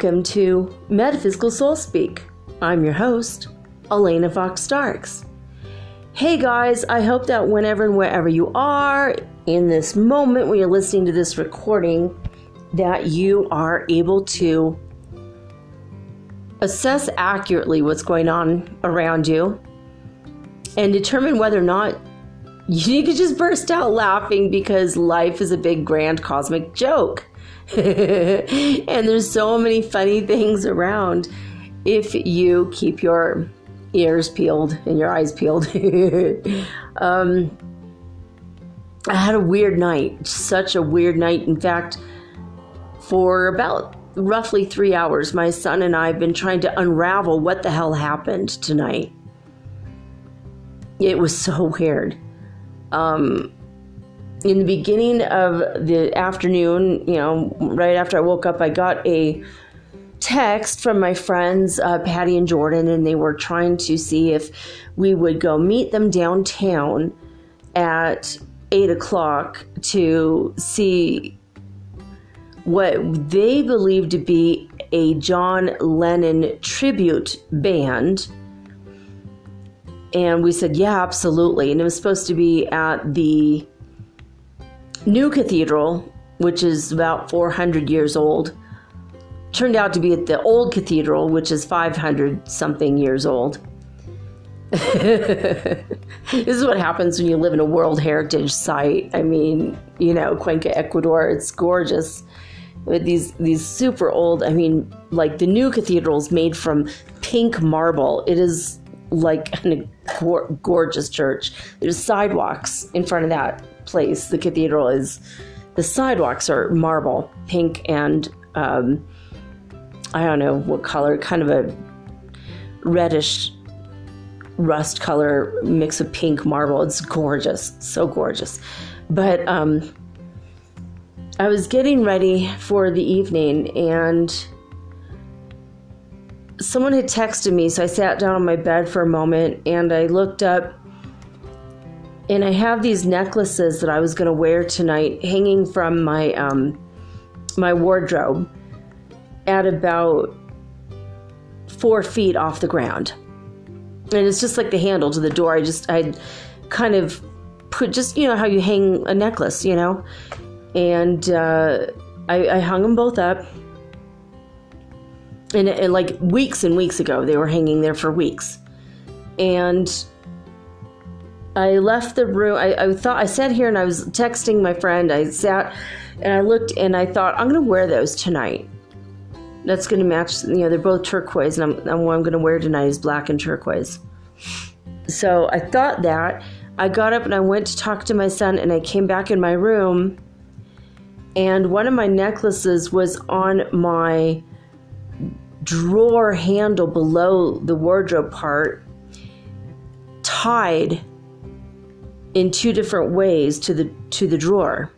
Welcome to Metaphysical Soul Speak. I'm your host, Elena Fox Starks. Hey guys, I hope that whenever and wherever you are in this moment when you're listening to this recording, that you are able to assess accurately what's going on around you and determine whether or not you could just burst out laughing because life is a big grand cosmic joke. and there's so many funny things around if you keep your ears peeled and your eyes peeled. um, I had a weird night, such a weird night. In fact, for about roughly three hours, my son and I have been trying to unravel what the hell happened tonight. It was so weird. Um, in the beginning of the afternoon, you know, right after I woke up, I got a text from my friends, uh, Patty and Jordan, and they were trying to see if we would go meet them downtown at eight o'clock to see what they believed to be a John Lennon tribute band. And we said, yeah, absolutely. And it was supposed to be at the new cathedral, which is about 400 years old, turned out to be at the old cathedral, which is 500 something years old. this is what happens when you live in a World Heritage Site. I mean, you know, Cuenca, Ecuador, it's gorgeous. With these these super old, I mean, like the new cathedral is made from pink marble. It is like a gorgeous church. There's sidewalks in front of that place, the cathedral is, the sidewalks are marble, pink and um, I don't know what color, kind of a reddish rust color mix of pink marble. It's gorgeous, so gorgeous. But um, I was getting ready for the evening and someone had texted me, so I sat down on my bed for a moment and I looked up and I have these necklaces that I was going to wear tonight hanging from my um, my wardrobe at about four feet off the ground, and it's just like the handle to the door. I just I kind of put just you know how you hang a necklace, you know, and uh, I, I hung them both up. And, and like weeks and weeks ago, they were hanging there for weeks, and I left the room. I, I thought I sat here and I was texting my friend. I sat and I looked and I thought I'm going to wear those tonight. That's going to match. You know, they're both turquoise, and, I'm, and what I'm going to wear tonight is black and turquoise. So I thought that. I got up and I went to talk to my son, and I came back in my room, and one of my necklaces was on my drawer handle below the wardrobe part, tied in two different ways to the to the drawer.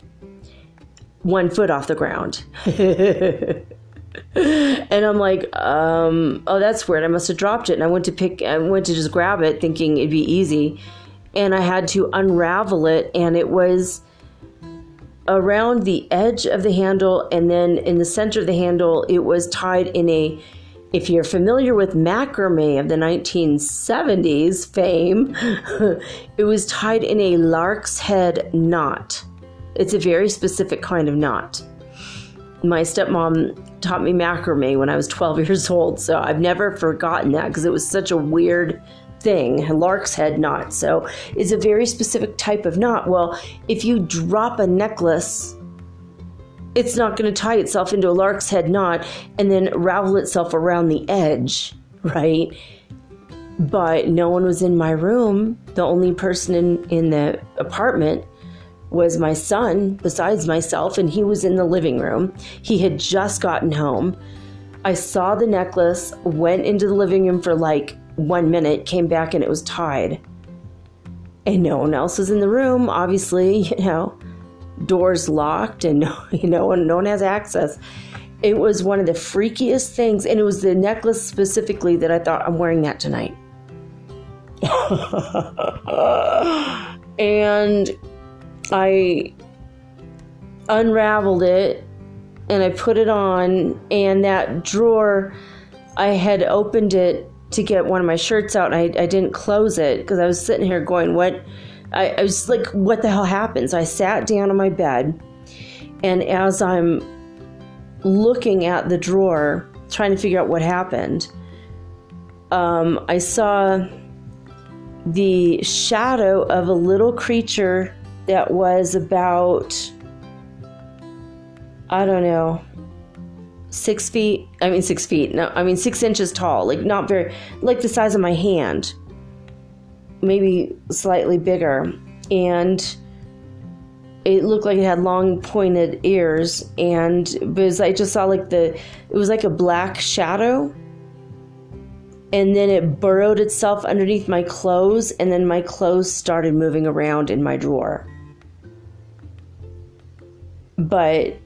One foot off the ground. And i'm like um, oh that's weird. I must have dropped it. And i went to pick i went to just grab it thinking it'd be easy. And i had to unravel it and it was around the edge of the handle, and then in the center of the handle, it was tied in a. If you're familiar with macrame of the 1970s fame, it was tied in a lark's head knot. It's a very specific kind of knot. My stepmom taught me macrame when I was 12 years old, so I've never forgotten that because it was such a weird thing, a lark's head knot. So it's a very specific type of knot. Well, if you drop a necklace, it's not going to tie itself into a lark's head knot and then ravel itself around the edge, right? But no one was in my room. The only person in, in the apartment was my son, besides myself, and he was in the living room. He had just gotten home. I saw the necklace, went into the living room for like one minute, came back and it was tied. And no one else was in the room, obviously, you know, doors locked and you know, no one has access. It was one of the freakiest things, and it was the necklace specifically that I thought I'm wearing that tonight. and I unraveled it and I put it on, and that drawer, I had opened it to get one of my shirts out and I, I didn't close it because I was sitting here going, What? I, I was like, What the hell happened? So I sat down on my bed and as I'm looking at the drawer, trying to figure out what happened, um, I saw the shadow of a little creature that was about, I don't know, six feet. I mean, six feet. No, I mean, six inches tall. Like, not very, like the size of my hand. Maybe slightly bigger. And it looked like it had long pointed ears. And, but I just saw like the, it was like a black shadow. And then it burrowed itself underneath my clothes. And then my clothes started moving around in my drawer. But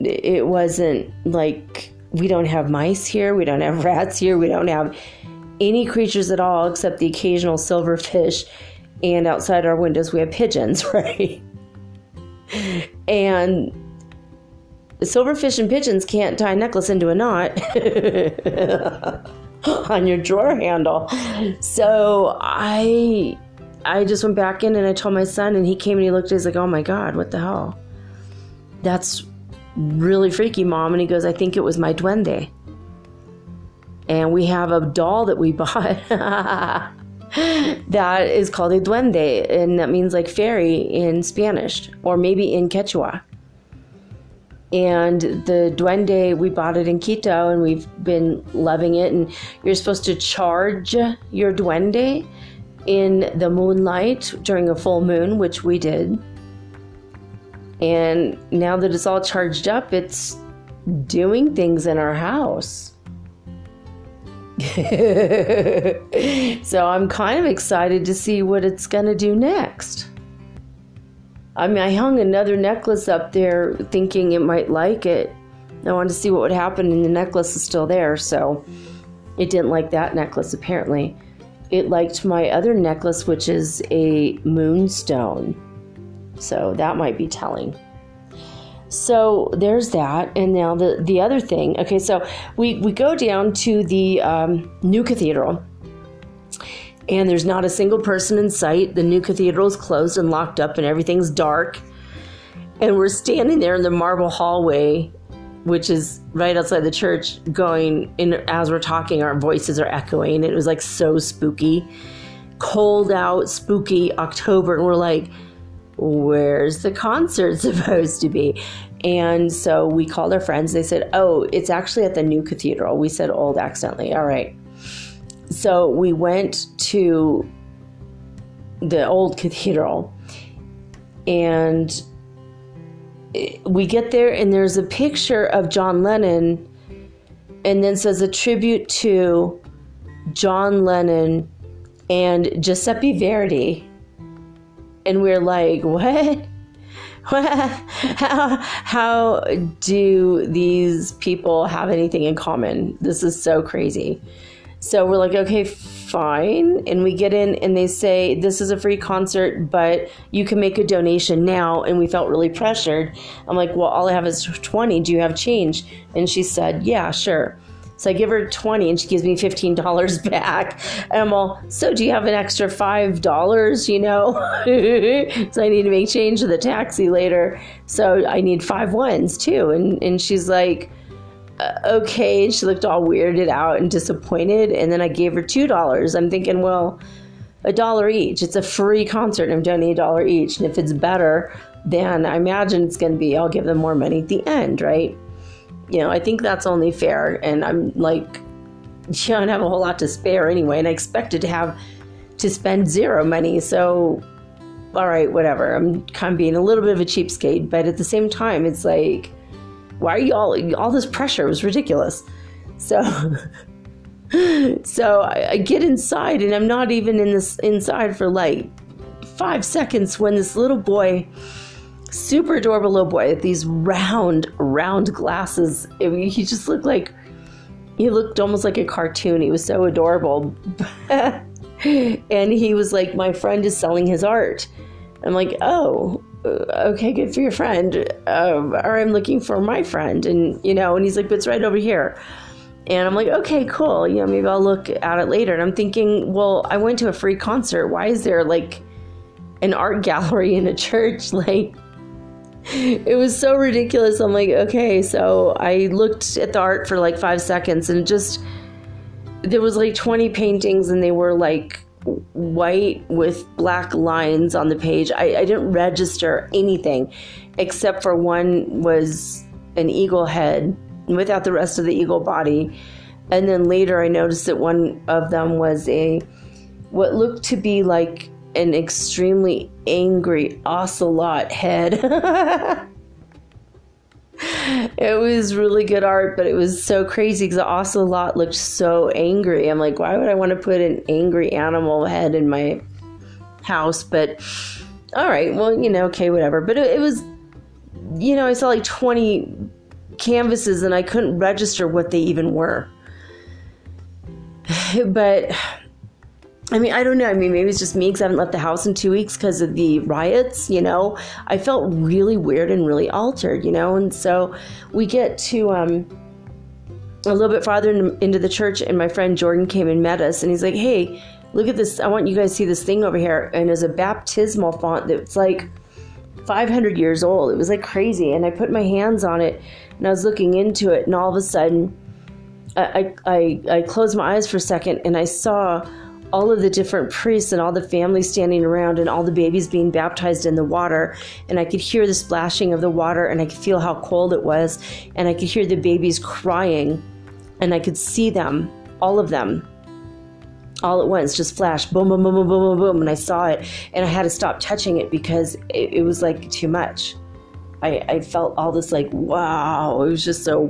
it wasn't like we don't have mice here, we don't have rats here, we don't have any creatures at all except the occasional silverfish, and outside our windows we have pigeons, right? and silverfish and pigeons can't tie a necklace into a knot on your drawer handle. So I I just went back in and I told my son and he came and he looked at he's like, "Oh my god, what the hell?" That's really freaky, mom. And he goes, I think it was my duende. And we have a doll that we bought that is called a duende, and that means like fairy in Spanish or maybe in Quechua. And the duende, we bought it in Quito and we've been loving it. And you're supposed to charge your duende in the moonlight during a full moon, which we did and now that it's all charged up, it's doing things in our house. so I'm kind of excited to see what it's going to do next. I mean, I hung another necklace up there thinking it might like it. I wanted to see what would happen, and the necklace is still there, so it didn't like that necklace apparently. It liked my other necklace, which is a moonstone. So that might be telling. So there's that. And now the, the other thing. Okay, so we, we go down to the um, new cathedral, and there's not a single person in sight. The new cathedral is closed and locked up, and everything's dark. And we're standing there in the marble hallway, which is right outside the church, going in as we're talking, our voices are echoing. It was like so spooky. Cold out, spooky October, and we're like, where's the concert supposed to be? And so we called our friends. They said, oh, it's actually at the new cathedral. We said old accidentally. All right. So we went to the old cathedral and we get there and there's a picture of John Lennon and then says a tribute to John Lennon and Giuseppe Verdi and we're like, what? how, how do these people have anything in common? This is so crazy. So we're like, okay, fine. And we get in and they say, this is a free concert, but you can make a donation now. And we felt really pressured. I'm like, well, all I have is 20. Do you have change? And she said, yeah, sure. So I give her 20 and she gives me $15 back. And I'm all, so do you have an extra $5, you know? so I need to make change to the taxi later. So I need five ones too. And, and she's like, uh, okay. And she looked all weirded out and disappointed. And then I gave her $2. I'm thinking, well, a dollar each. It's a free concert. I'm donating a dollar each. And if it's better, then I imagine it's going to be, I'll give them more money at the end, right? You know, I think that's only fair. And I'm like, you don't have a whole lot to spare anyway. And I expected to have to spend zero money. So, all right, whatever. I'm kind of being a little bit of a cheapskate. But at the same time, it's like, why are you all all this pressure? Was ridiculous. So so I, I, get inside and I'm not even in this inside for like five seconds when this little boy, super adorable little boy with these round, round glasses. I mean, he just looked like he looked almost like a cartoon. He was so adorable. and he was like, My friend is selling his art. I'm like, oh, okay, good for your friend. Um, or I'm looking for my friend. And, you know, and he's like, but it's right over here. And I'm like, okay, cool. You know, maybe I'll look at it later. And I'm thinking, well, I went to a free concert. Why is there like an art gallery in a church? Like, it was so ridiculous. I'm like, okay. So I looked at the art for like five seconds and just, there was like 20 paintings and they were like white with black lines on the page. I, I didn't register anything except for one was an eagle head without the rest of the eagle body. And then later I noticed that one of them was a what looked to be like an extremely angry ocelot head. it was really good art, but it was so crazy because the ocelot looked so angry. I'm like, why would I want to put an angry animal head in my house? But all right, well, you know, okay, whatever. But it, it was, you know, I saw like 20 canvases and I couldn't register what they even were. but I mean, I don't know. I mean, maybe it's just me because I haven't left the house in two weeks because of the riots, you know. I felt really weird and really altered, you know. And so we get to um, a little bit farther in, into the church, and my friend Jordan came and met us, and he's like, hey, look at this. I want you guys to see this thing over here. And there's a baptismal font that's like 500 years old. It was like crazy. And I put my hands on it, and I was looking into it, and all of a sudden, I, I, I closed my eyes for a second, and I saw all of the different priests and all the families standing around and all the babies being baptized in the water. And I could hear the splashing of the water and I could feel how cold it was. And I could hear the babies crying and I could see them, all of them, all at once, just flash, boom, boom, boom, boom, boom, boom, boom. And I saw it and I had to stop touching it because it, it was like too much. I, I felt all this like, wow, it was just so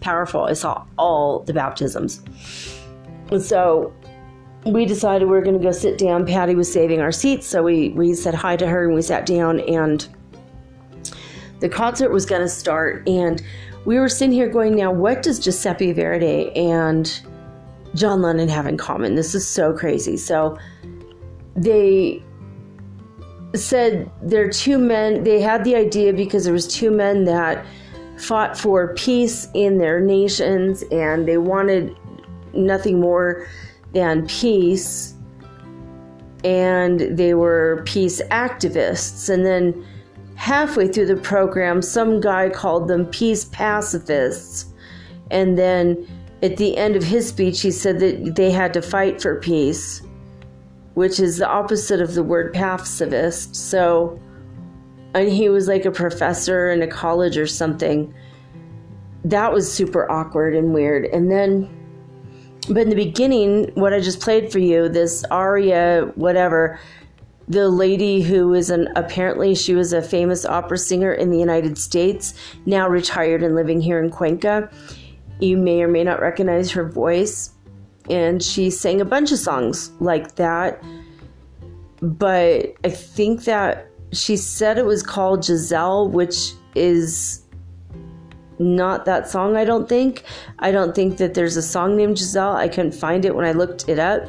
powerful. I saw all the baptisms. And so we decided we were going to go sit down. Patty was saving our seats, so we, we said hi to her and we sat down. And the concert was going to start. And we were sitting here going, now, what does Giuseppe Verdi and John Lennon have in common? This is so crazy. So they said there are two men. They had the idea because there was two men that fought for peace in their nations, and they wanted nothing more and peace, and they were peace activists. And then halfway through the program, some guy called them peace pacifists. And then at the end of his speech, he said that they had to fight for peace, which is the opposite of the word pacifist. So, and he was like a professor in a college or something. That was super awkward and weird. And then but in the beginning, what I just played for you, this aria, whatever, the lady who is an apparently she was a famous opera singer in the United States, now retired and living here in Cuenca. You may or may not recognize her voice, and she sang a bunch of songs like that. But I think that she said it was called Giselle, which is not that song, I don't think. I don't think that there's a song named Giselle. I couldn't find it when I looked it up.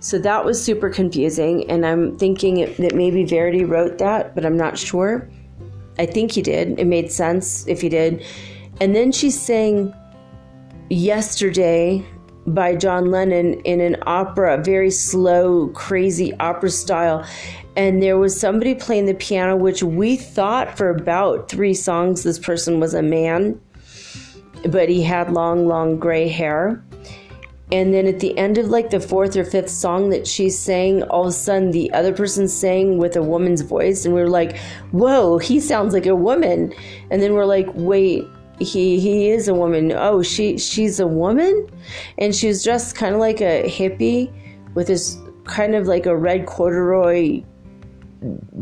So that was super confusing. And I'm thinking that maybe Verdi wrote that, but I'm not sure. I think he did. It made sense if he did. And then she sang Yesterday by John Lennon in an opera, very slow, crazy opera style. And there was somebody playing the piano, which we thought for about three songs this person was a man, but he had long, long gray hair. And then at the end of like the fourth or fifth song that she sang, all of a sudden the other person sang with a woman's voice, and we are like, "Whoa, he sounds like a woman." And then we're like, "Wait, he he is a woman. Oh, she she's a woman, and she was dressed kind of like a hippie with this kind of like a red corduroy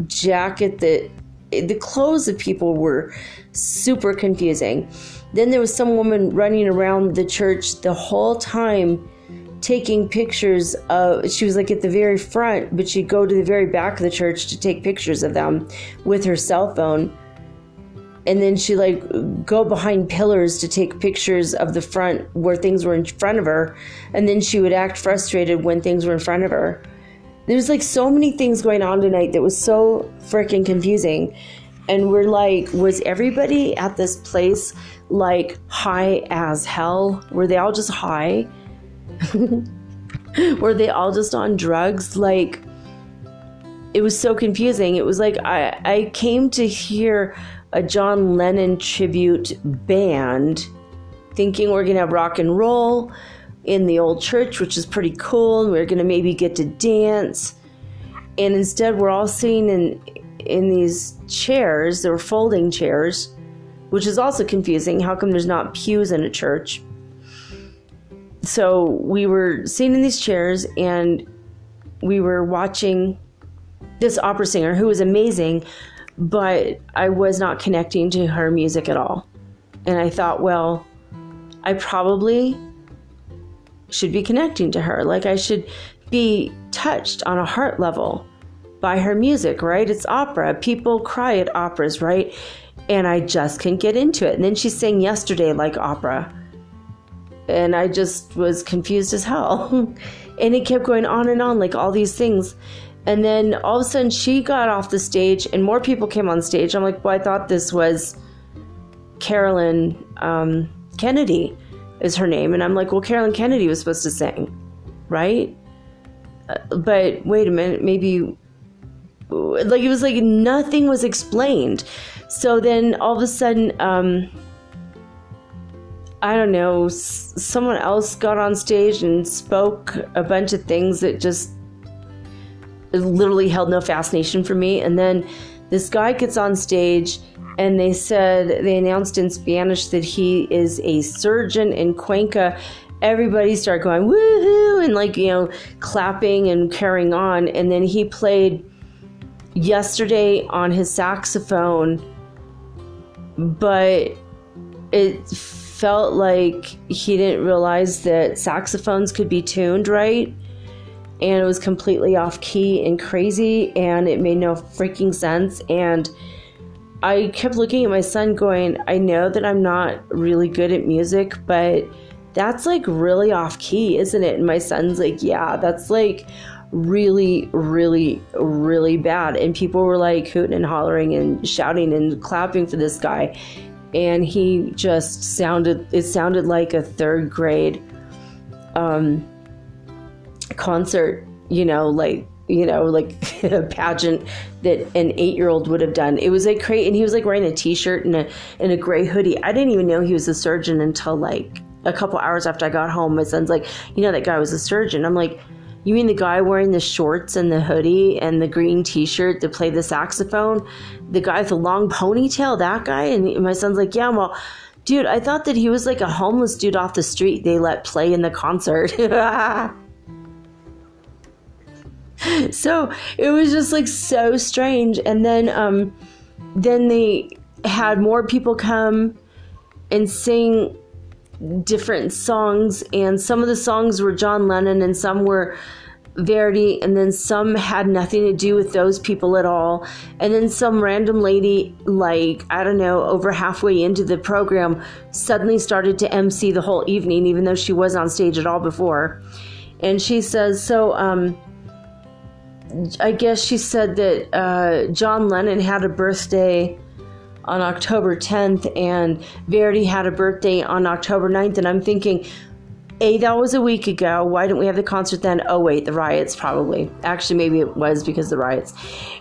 jacket that the clothes of people were super confusing. Then there was some woman running around the church the whole time taking pictures of she was like at the very front but she'd go to the very back of the church to take pictures of them with her cell phone. And then she like go behind pillars to take pictures of the front where things were in front of her. And then she would act frustrated when things were in front of her there's like so many things going on tonight that was so freaking confusing. And we're like was everybody at this place like high as hell? Were they all just high? Were they all just on drugs? Like it was so confusing. It was like i i came to hear a John Lennon tribute band, thinking we're going to have rock and roll in the old church, which is pretty cool. And we're going to maybe get to dance. And instead, we're all sitting in, in these chairs. They were folding chairs, which is also confusing. How come there's not pews in a church? So we were sitting in these chairs and we were watching this opera singer who was amazing but I was not connecting to her music at all. And I thought, well, I probably should be connecting to her. Like I should be touched on a heart level by her music, right? It's opera. People cry at operas, right? And I just couldn't get into it. And then she sang yesterday like opera. And I just was confused as hell. and it kept going on and on, like all these things. And then all of a sudden she got off the stage and more people came on stage. I'm like, well, I thought this was Carolyn um, Kennedy is her name. And I'm like, well, Carolyn Kennedy was supposed to sing, right? Uh, but wait a minute, maybe like it was like nothing was explained. So then all of a sudden, um, I don't know, s- someone else got on stage and spoke a bunch of things that just literally held no fascination for me. And then this guy gets on stage and they said, they announced in Spanish that he is a surgeon in Cuenca. Everybody started going, woohoo, and like, you know, clapping and carrying on. And then he played yesterday on his saxophone, but it felt like he didn't realize that saxophones could be tuned right and it was completely off key and crazy and it made no freaking sense and I kept looking at my son going, I know that I'm not really good at music, but that's like really off key, isn't it? And my son's like, Yeah, that's like really, really, really bad. And people were like hooting and hollering and shouting and clapping for this guy. And he just sounded, it sounded like a third grade um, concert, you know, like you know, like a pageant that an eight year old would have done. It was like great, and he was like wearing a t shirt and a and a gray hoodie. I didn't even know he was a surgeon until like a couple hours after I got home. My son's like, you know, that guy was a surgeon. I'm like, you mean the guy wearing the shorts and the hoodie and the green t shirt that played the saxophone? The guy with the long ponytail, that guy? And my son's like, yeah, well, dude, I thought that he was like a homeless dude off the street they let play in the concert. so it was just like so strange and then um then they had more people come and sing different songs and some of the songs were John Lennon and some were Verdi, and then some had nothing to do with those people at all. And then some random lady, like, I don't know, over halfway into the program, suddenly started to MC the whole evening, even though she was on stage at all before. And she says, So, um, I guess she said that uh, John Lennon had a birthday on October 10th and Verdi had a birthday on October 9th. And I'm thinking, a, that was a week ago. Why didn't we have the concert then? Oh wait, the riots probably. Actually, maybe it was because the riots.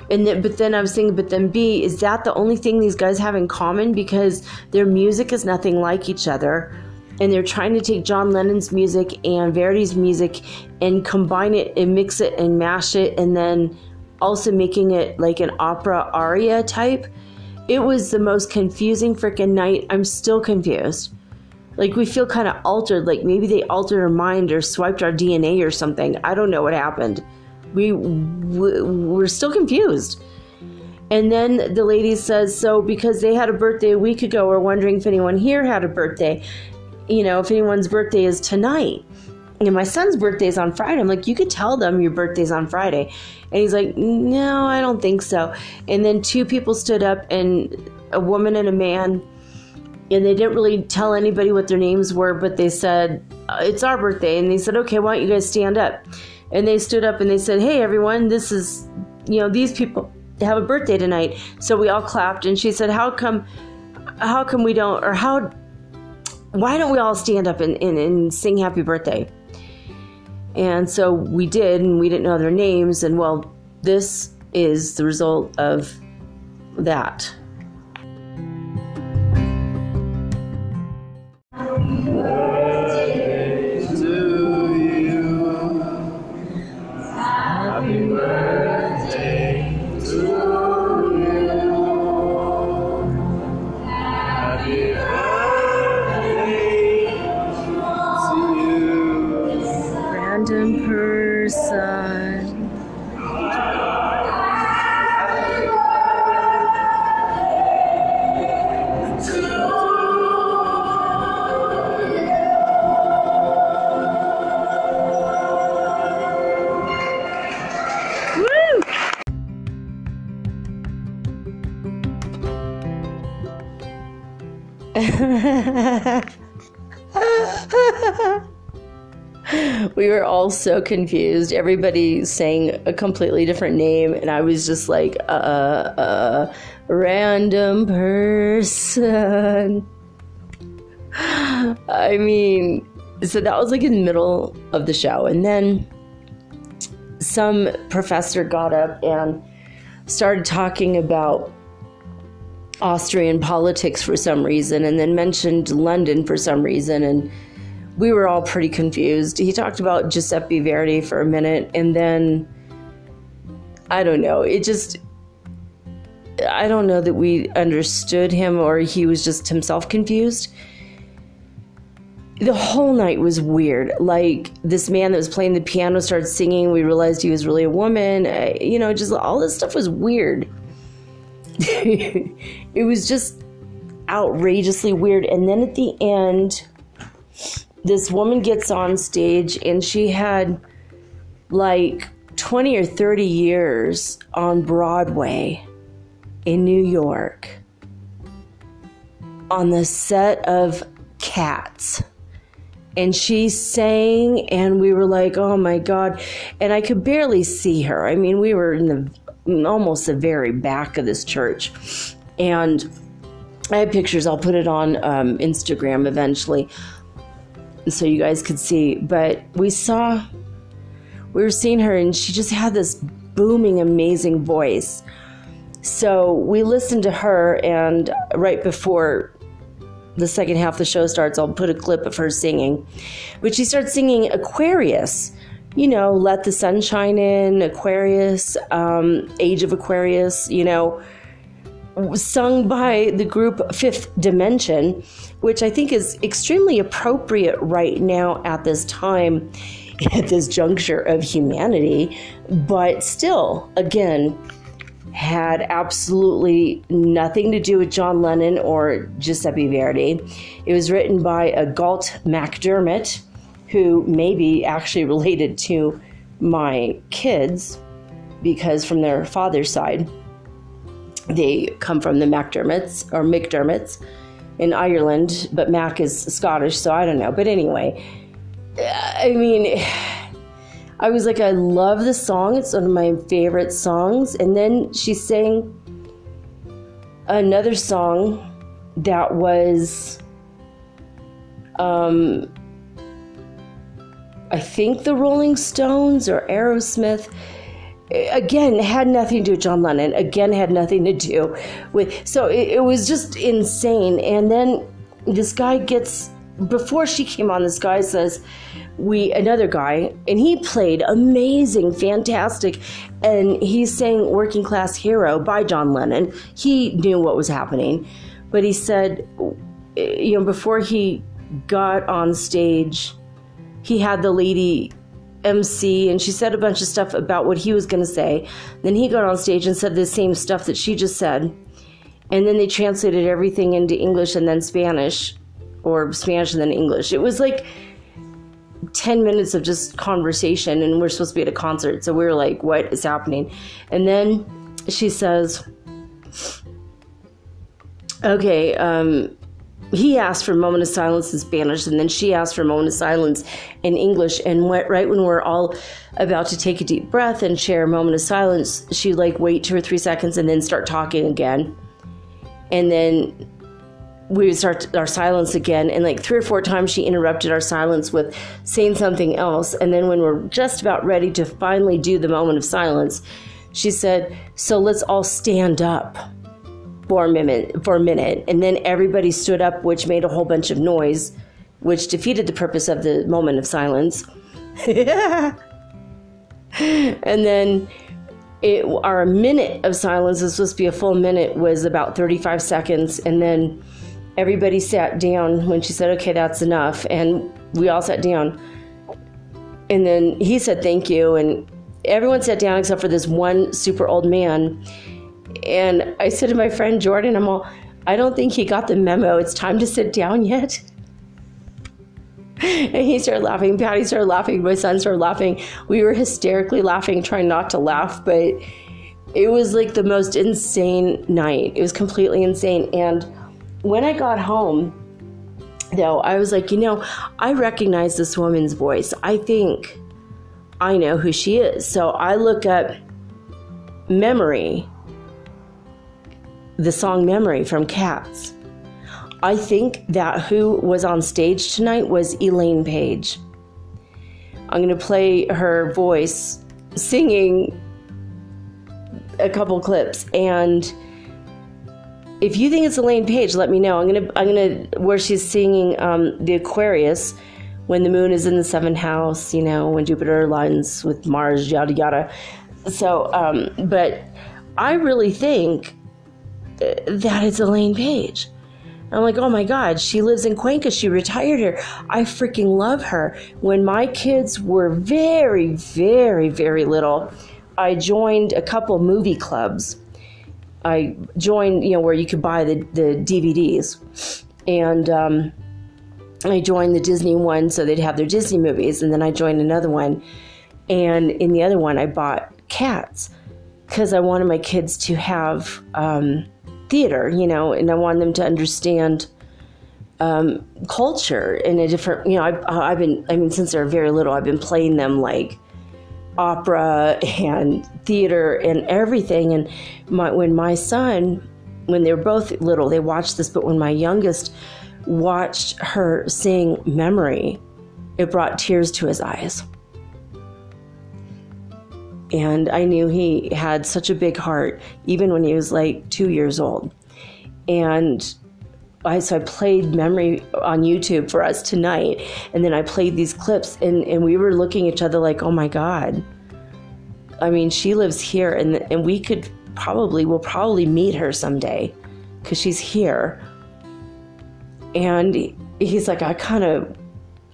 And then, but then I was thinking, but then B, is that the only thing these guys have in common? Because their music is nothing like each other, and they're trying to take John Lennon's music and Verdi's music and combine it and mix it and mash it, and then also making it like an opera aria type. It was the most confusing freaking night. I'm still confused. Like we feel kind of altered, like maybe they altered our mind or swiped our DNA or something. I don't know what happened. We we're still confused. And then the lady says, so because they had a birthday a week ago, we're wondering if anyone here had a birthday. You know, if anyone's birthday is tonight. And my son's birthday is on Friday. I'm like, you could tell them your birthday's on Friday. And he's like, no, I don't think so. And then two people stood up, and a woman and a man and they didn't really tell anybody what their names were, but they said, uh, It's our birthday. And they said, Okay, why don't you guys stand up? And they stood up and they said, Hey, everyone, this is, you know, these people have a birthday tonight. So we all clapped. And she said, How come, how come we don't, or how, why don't we all stand up and, and, and sing happy birthday? And so we did, and we didn't know their names. And well, this is the result of that. All so confused. Everybody saying a completely different name, and I was just like, uh, uh, random person. I mean, so that was like in the middle of the show, and then some professor got up and started talking about Austrian politics for some reason and then mentioned London for some reason and we were all pretty confused. He talked about Giuseppe Verdi for a minute and then I don't know, it just I don't know that we understood him or he was just himself confused. The whole night was weird. Like this man that was playing the piano started singing. We realized he was really a woman. I, you know, just all this stuff was weird. it was just outrageously weird. And then at the end, this woman gets on stage and she had like 20 or 30 years on Broadway in New York on the set of Cats. And she sang, and we were like, oh my God. And I could barely see her. I mean, we were in the almost the very back of this church. And I have pictures, I'll put it on um, Instagram eventually so you guys could see. But we saw, we were seeing her, and she just had this booming, amazing voice. So we listened to her, and right before the second half of the show starts, I'll put a clip of her singing. But she starts singing Aquarius you know, Let the Sun Shine In, Aquarius, um, Age of Aquarius, you know, sung by the group Fifth Dimension, which I think is extremely appropriate right now at this time, at this juncture of humanity, but still, again, had absolutely nothing to do with John Lennon or Giuseppe Verdi. It was written by a Galt MacDermot who may be actually related to my kids because from their father's side, they come from the McDermotts or McDermots in Ireland, but Mac is Scottish, so I don't know. But anyway, I mean, I was like, I love the song. It's one of my favorite songs. And then she sang another song that was, um, I think the Rolling Stones or Aerosmith again had nothing to do with John Lennon. Again, had nothing to do with. So it, it, was just insane. And then this guy gets before she came on. This guy says, "We another guy, and he played amazing, fantastic." And he's saying "Working Class Hero" by John Lennon. He knew what was happening, but he said, you know, before he got on stage, he had the lady MC and she said a bunch of stuff about what he was going to say. Then he got on stage and said the same stuff that she just said. And then they translated everything into English and then Spanish, or Spanish and then English. It was like 10 minutes of just conversation, and we're supposed to be at a concert. So we were like, what is happening? And then she says, okay, um, he asked for a moment of silence in Spanish, and then she asked for a moment of silence in English. And right when we're all about to take a deep breath and share a moment of silence, she like wait two or three seconds and then start talking again. And then we would start our silence again. And like three or four times, she interrupted our silence with saying something else. And then when we're just about ready to finally do the moment of silence, she said, "So let's all stand up." For a minute, for a minute, and then everybody stood up, which made a whole bunch of noise, which defeated the purpose of the moment of silence. and then it, our minute of silence was supposed to be a full minute was about 35 seconds. And then everybody sat down when she said okay that's enough. And we all sat down. And then he said thank you. And everyone sat down except for this one super old man and I said to my friend Jordan, I'm all, I don't think he got the memo. It's time to sit down yet. And he started laughing. Patty started laughing. My son started laughing. We were hysterically laughing, trying not to laugh, but it was like the most insane night. It was completely insane. And when I got home, though, I was like, you know, I recognize this woman's voice. I think I know who she is. So I look up memory the song Memory from Cats. I think that who was on stage tonight was Elaine Paige. I'm going to play her voice singing a couple clips and if you think it's Elaine Paige, let me know. I'm gonna I'm gonna where she's singing um, the Aquarius when the moon is in the seventh house, you know, when Jupiter aligns with Mars, yada yada. So, um, but I really think that it's Elaine Paige. I'm like, oh my God, she lives in Cuenca. She retired here. I freaking love her. When my kids were very, very, very little, I joined a couple movie clubs. I joined, you know, where you could buy the, the DVDs. And um, I joined the Disney one so they'd have their Disney movies. And then I joined another one. And in the other one, I bought cats because I wanted my kids to have. Um, theater, you know, and I want them to understand um, culture in a different, you know, I've, I've been, I mean, since they're very little, I've been playing them like opera and theater and everything. And my, when my son, when they were both little, they watched this, but when my youngest watched her sing Memory, it brought tears to his eyes and I knew he had such a big heart, even when he was like two years old. And I, so I played memory on YouTube for us tonight, and then I played these clips, and, and we were looking at each other like, oh my God. I mean, she lives here, and, and we could probably, we'll probably meet her someday because she's here. And he's like, I kind of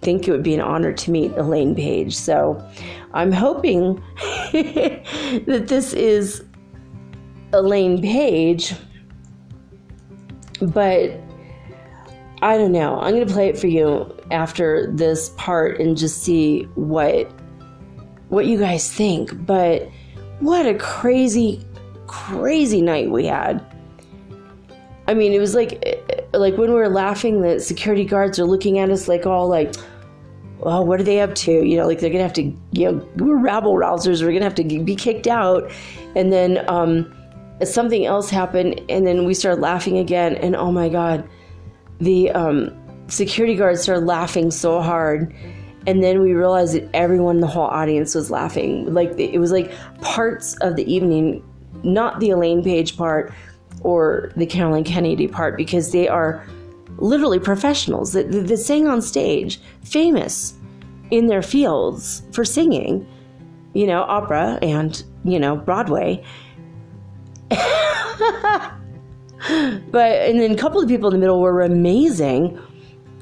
think it would be an honor to meet Elaine Paige. So I'm hoping that this is Elaine Paige, but I don't know. I'm going to play it for you after this part and just see what what you guys think, but what a crazy, crazy night we had. I mean, it was like, like when we were laughing, the security guards are looking at us like all like, well, what are they up to? You know, like they're gonna have to, you know, we're rabble rousers. We're gonna have to be kicked out, and then um, something else happened, and then we started laughing again, and oh my god, the um, security guards started laughing so hard and then we realized that everyone in the whole audience was laughing like it was like parts of the evening not the elaine Paige part or the caroline kennedy part because they are literally professionals that, that, sing on stage famous in their fields for singing you know opera and you know broadway but and then a couple of people in the middle were amazing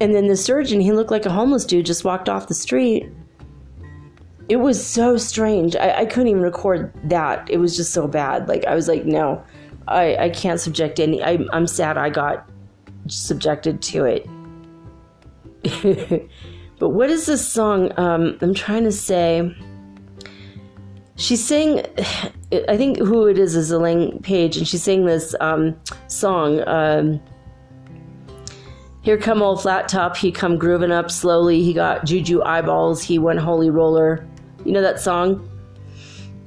and then the surgeon, he looked like a homeless dude, just walked off the street. It was so strange. I, I couldn't even record that. It was just so bad. Like, I was like, no, I, I can't subject any. I, I'm sad I got subjected to it. but what is this song? Um, I'm trying to say. She's sang, I think who it is is Elaine Paige, and she's sang this um, song. Um, here come old flat top, he come grooving up slowly. He got juju eyeballs, he went holy roller. You know that song?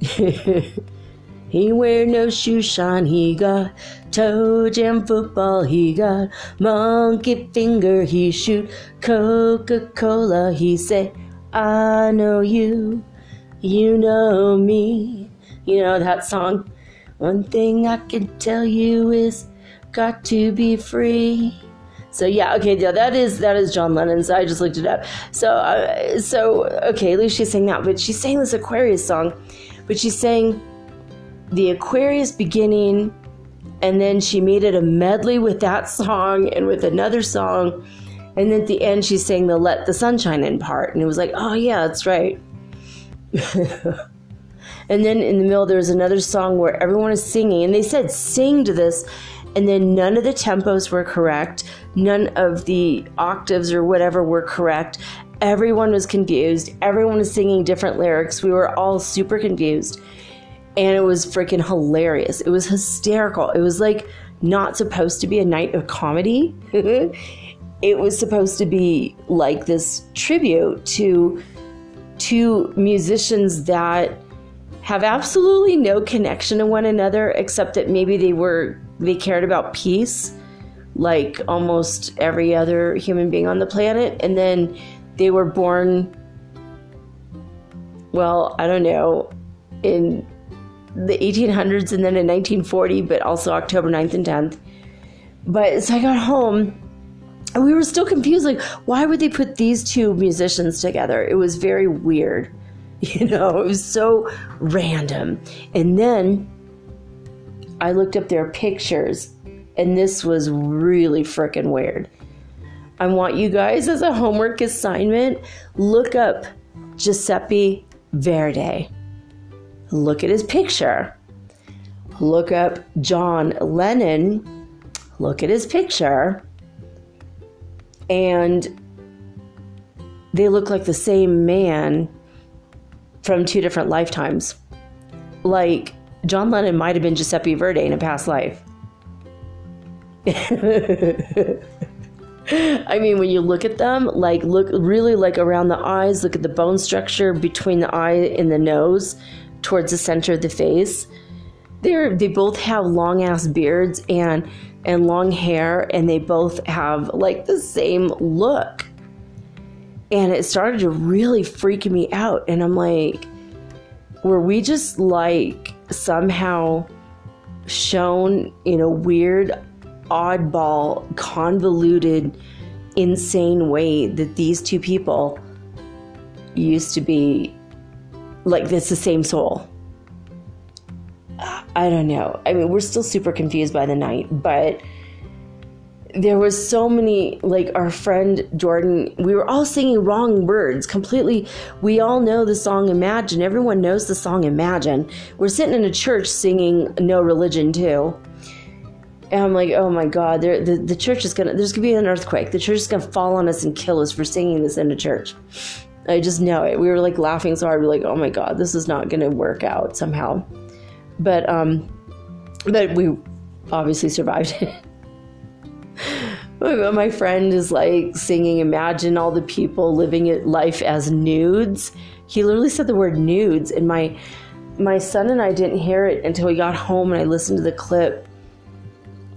he wear no shoe shine, he got toe jam football, he got monkey finger, he shoot Coca-Cola, he say, I know you, you know me. You know that song? One thing I can tell you is got to be free. So yeah, okay, yeah, that is that is John Lennon's. I just looked it up. So uh, so okay, at least she's saying that, but she's saying this Aquarius song, but she's saying the Aquarius beginning, and then she made it a medley with that song and with another song, and then at the end she's saying the "Let the Sunshine In" part, and it was like, oh yeah, that's right. and then in the middle there was another song where everyone is singing, and they said sing to this and then none of the tempos were correct, none of the octaves or whatever were correct. Everyone was confused. Everyone was singing different lyrics. We were all super confused. And it was freaking hilarious. It was hysterical. It was like not supposed to be a night of comedy. it was supposed to be like this tribute to two musicians that have absolutely no connection to one another except that maybe they were they cared about peace like almost every other human being on the planet. And then they were born, well, I don't know, in the 1800s and then in 1940, but also October 9th and 10th. But so I got home and we were still confused like, why would they put these two musicians together? It was very weird. You know, it was so random. And then I looked up their pictures, and this was really freaking weird. I want you guys as a homework assignment look up Giuseppe Verdi. Look at his picture. Look up John Lennon. Look at his picture. And they look like the same man from two different lifetimes. Like John Lennon might have been Giuseppe Verdi in a past life. I mean, when you look at them, like look really like around the eyes, look at the bone structure between the eye and the nose towards the center of the face. They're they both have long ass beards and and long hair and they both have like the same look. And it started to really freak me out and I'm like were we just like somehow shown in a weird, oddball, convoluted, insane way that these two people used to be like this the same soul. I don't know. I mean, we're still super confused by the night, but there was so many like our friend jordan we were all singing wrong words completely. We all know the song imagine. Everyone knows the song imagine. We're sitting in a church singing no religion too. And i'm like oh my god the, the church is gonna there's gonna be an earthquake. The church is gonna fall on us and kill us for singing this in a church I just know it. We were like laughing so hard. We are like, oh my god, this is not to work out somehow. But um, but we obviously survived it. my friend is like singing imagine all the people living life as nudes he literally said the word nudes and my my son and i didn't hear it until we got home and i listened to the clip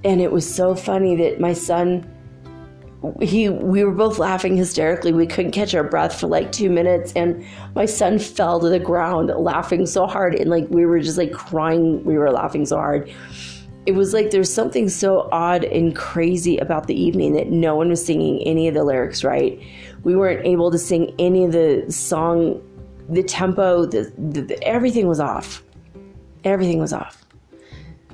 and it was so funny that my son he we were both laughing hysterically. We couldn't catch our breath for like two minutes. And my son fell to the ground laughing so hard. And like we were just like crying. We were laughing so hard. It was like there's something so odd and crazy about the evening that no one was singing any of the lyrics right. We weren't able to sing any of the song the tempo the, the, the everything was off. Everything was off.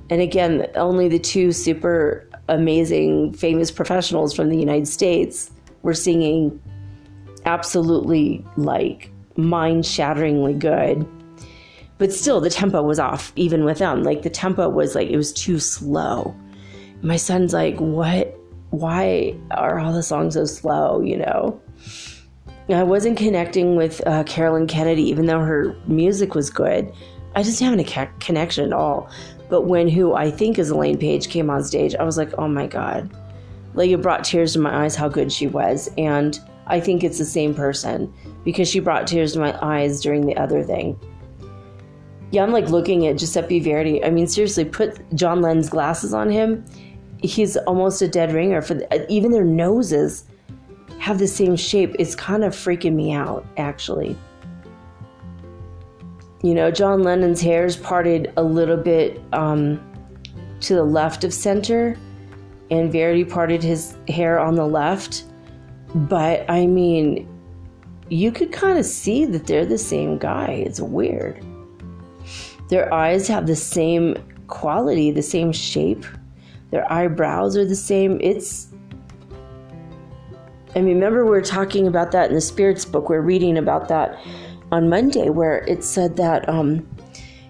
And again only the two super amazing, famous professionals from the United States were singing absolutely like mind shatteringly good. But still, the tempo was off, even with them. Like, the tempo was like, it was too slow. My son's like, What? Why are all the songs so slow? You know? I wasn't connecting with uh, Carolyn Kennedy, even though her music was good. I just didn't have a connection at all. But when who I think is Elaine Paige came on stage, I was like, oh my God. Like it brought tears to my eyes how good she was. And I think it's the same person because she brought tears to my eyes during the other thing. Yeah, I'm like looking at Giuseppe Verdi. I mean, seriously, put John Lennon's glasses on him. He's almost a dead ringer. For the, even their noses have the same shape. It's kind of freaking me out, actually. You know, John Lennon's hair is parted a little bit um, to the left of center, and Verdi parted his hair on the left. But I mean, you could kind of see that they're the same guy. It's weird. Their eyes have the same quality, the same shape. Their eyebrows are the same. It's I mean, remember we are talking about that in the spirits book. We're reading about that on Monday where it said that um,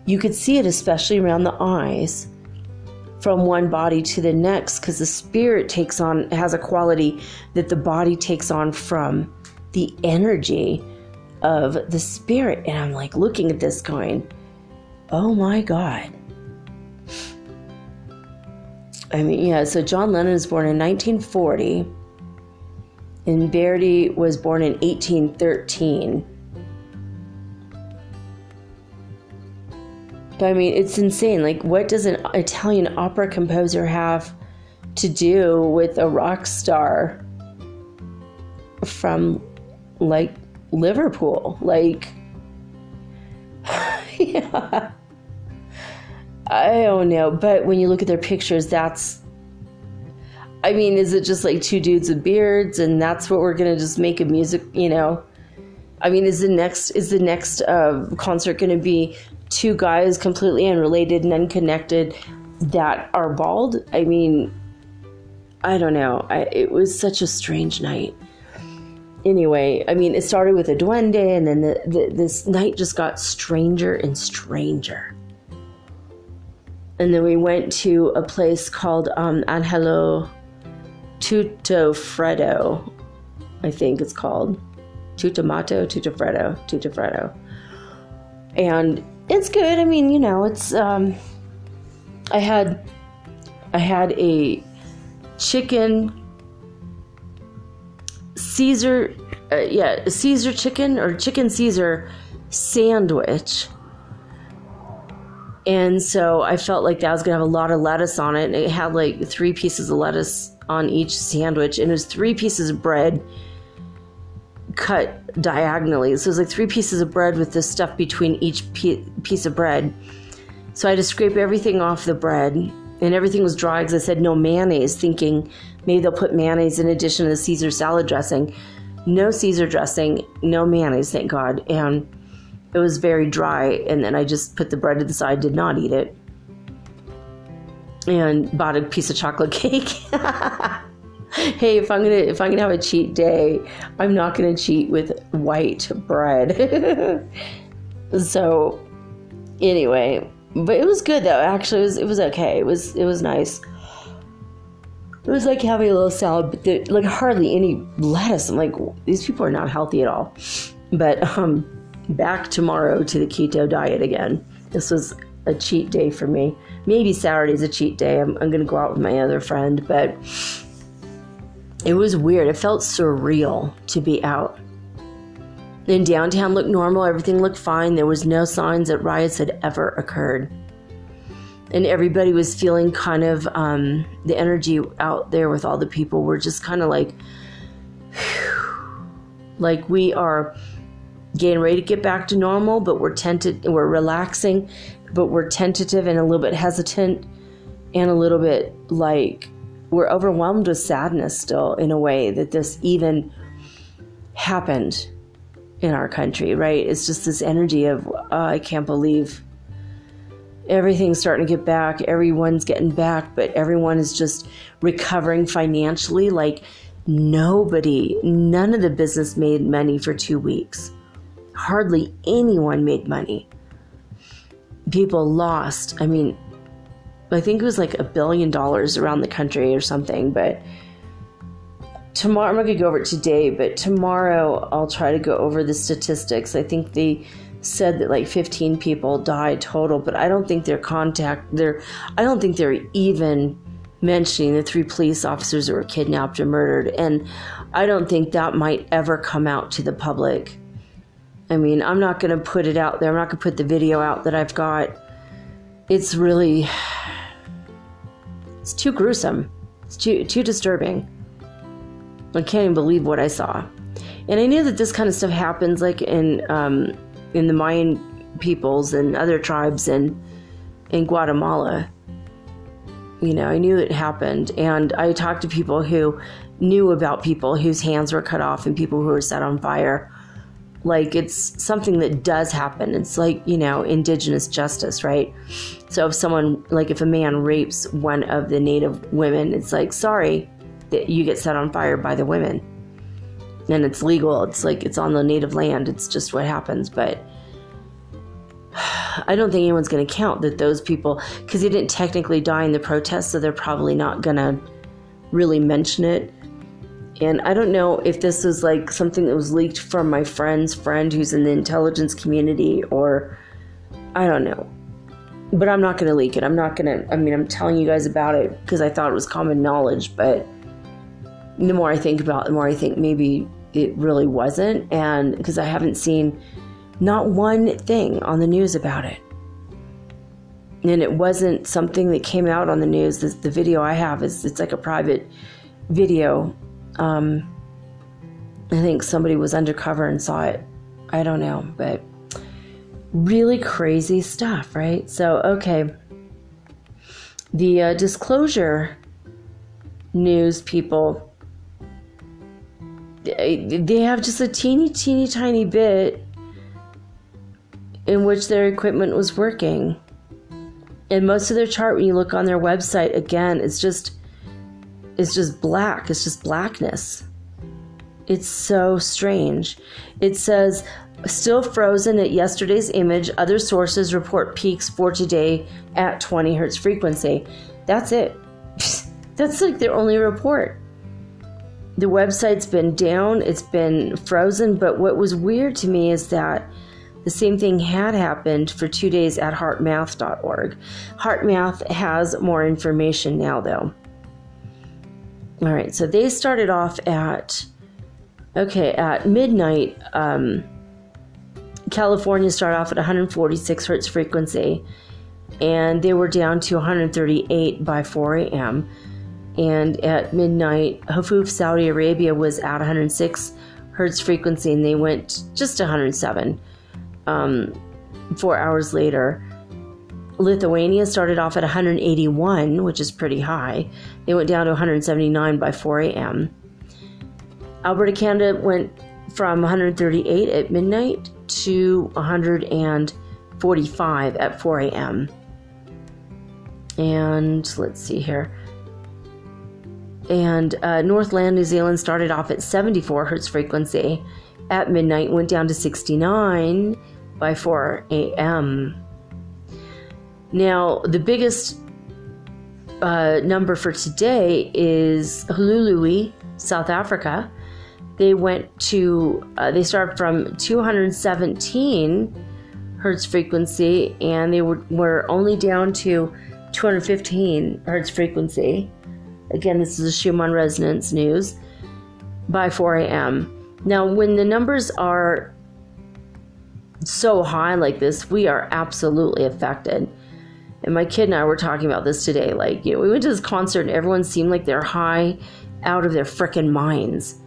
you could see it, especially around the eyes, from one body to the next, because the spirit takes on, has a quality that the body takes on from the energy of the spirit. And I'm like looking at this going, oh my God. I mean, yeah, so John Lennon was born in 1940, and Verdi was born in 1813. But I mean, it's insane. Like, what does an Italian opera composer have to do with a rock star from like Liverpool? Like, yeah. I don't know. But when you look at their pictures, that's. I mean, is it just like two dudes with beards and that's what we're going to just make a music, you know? I mean, is the next is the next uh, concert going to be two guys completely unrelated and unconnected that are bald. I mean, I don't know. I, it was such a strange night. Anyway, I mean, it started with a duende, and then the, the, this night just got stranger and stranger. And then we went to a place called um, Angelo Tutofreddo, I think it's called. Tutamato, Tutofreddo, Tutofreddo. And it's good. I mean, you know, it's um I had I had a chicken Caesar uh, yeah, Caesar chicken or chicken Caesar sandwich. And so I felt like that was going to have a lot of lettuce on it. And it had like three pieces of lettuce on each sandwich and it was three pieces of bread cut diagonally. So it was like three pieces of bread with this stuff between each piece of bread. So I had to scrape everything off the bread, and everything was dry because I said no mayonnaise, thinking maybe they'll put mayonnaise in addition to the Caesar salad dressing. No Caesar dressing, no mayonnaise, thank God. And it was very dry, and then I just put the bread to the side, did not eat it, and bought a piece of chocolate cake. hey, if I'm gonna if I'm gonna have a cheat day, I'm not gonna cheat with white bread. so anyway, but it was good though. Actually, it was it was okay. It was it was nice. It was like having a little salad, but there, like hardly any lettuce. I'm like, these people are not healthy at all. But um, back tomorrow to the keto diet again. This was a cheat day for me. Maybe Saturday's a cheat day. I'm, I'm going to go out with my other friend, but it was weird. It felt surreal to be out. In downtown looked normal, everything looked fine. There was no signs that riots had ever occurred. And everybody was feeling kind of um, the energy out there with all the people were just kind of like, like we are getting ready to get back to normal, but we're tented, we're relaxing, but we're tentative and a little bit hesitant and a little bit like we're overwhelmed with sadness still in a way that this even happened in our country, right? It's just this energy of, oh, I can't believe everything's starting to get back, everyone's getting back, but everyone is just recovering financially. Like nobody, none of the business made money for two weeks. Hardly anyone made money. People lost. I mean, I think it was like a billion dollars around the country or something, but tomorrow I'm not gonna go over it today, but tomorrow I'll try to go over the statistics. I think they said that like 15 people died total, but I don't think they're contact they're I don't think they're even mentioning the three police officers that were kidnapped or murdered, and I don't think that might ever come out to the public. I mean, I'm not gonna put it out there. I'm not gonna put the video out that I've got. It's really it's too gruesome. It's too too disturbing. I can't even believe what I saw. And I knew that this kind of stuff happens like in um, in the Mayan peoples and other tribes in in Guatemala. You know, I knew it happened, and I talked to people who knew about people whose hands were cut off and people who were set on fire. Like it's something that does happen. It's like you know, indigenous justice, right? So if someone, like if a man rapes one of the native women, it's like sorry, that you get set on fire by the women. And it's legal. It's like it's on the native land. It's just what happens. But I don't think anyone's going to count that those people, because they didn't technically die in the protest, so they're probably not going to really mention it. And I don't know if this is like something that was leaked from my friend's friend who's in the intelligence community or I don't know. But I'm not going to leak it. I'm not going to, I mean, I'm telling you guys about it because I thought it was common knowledge, but the more I think about it, the more I think maybe it really wasn't. And because I haven't seen not one thing on the news about it. And it wasn't something that came out on the news. The, the video I have is it's like a private video. Um, I think somebody was undercover and saw it. I don't know, but really crazy stuff, right? So, okay. The uh, disclosure news people they have just a teeny, teeny, tiny bit in which their equipment was working. And most of their chart, when you look on their website, again, it's just it's just black. It's just blackness. It's so strange. It says still frozen at yesterday's image. Other sources report peaks for today at 20 hertz frequency. That's it. That's like their only report the website's been down, it's been frozen, but what was weird to me is that the same thing had happened for two days at heartmath.org. HeartMath has more information now, though. All right, so they started off at, okay, at midnight. Um, California started off at 146 hertz frequency, and they were down to 138 by 4 a.m and at midnight, Hafuf, Saudi Arabia was at 106 hertz frequency, and they went just 107. Um, four hours later, Lithuania started off at 181, which is pretty high. They went down to 179 by 4 a.m. Alberta, Canada went from 138 at midnight to 145 at 4 a.m. And let's see here. And uh, Northland, New Zealand started off at 74 hertz frequency at midnight, went down to 69 by 4 a.m. Now, the biggest uh, number for today is Hluhluwe, South Africa, they went to uh, they started from 217 hertz frequency and they were, were only down to 215 hertz frequency. Again this is a schumann resonance news by 4 a.m now when the numbers are so high like this we are absolutely affected and my kid and i were talking about this today like you know we went to this concert and everyone seemed like they're high out of their freaking minds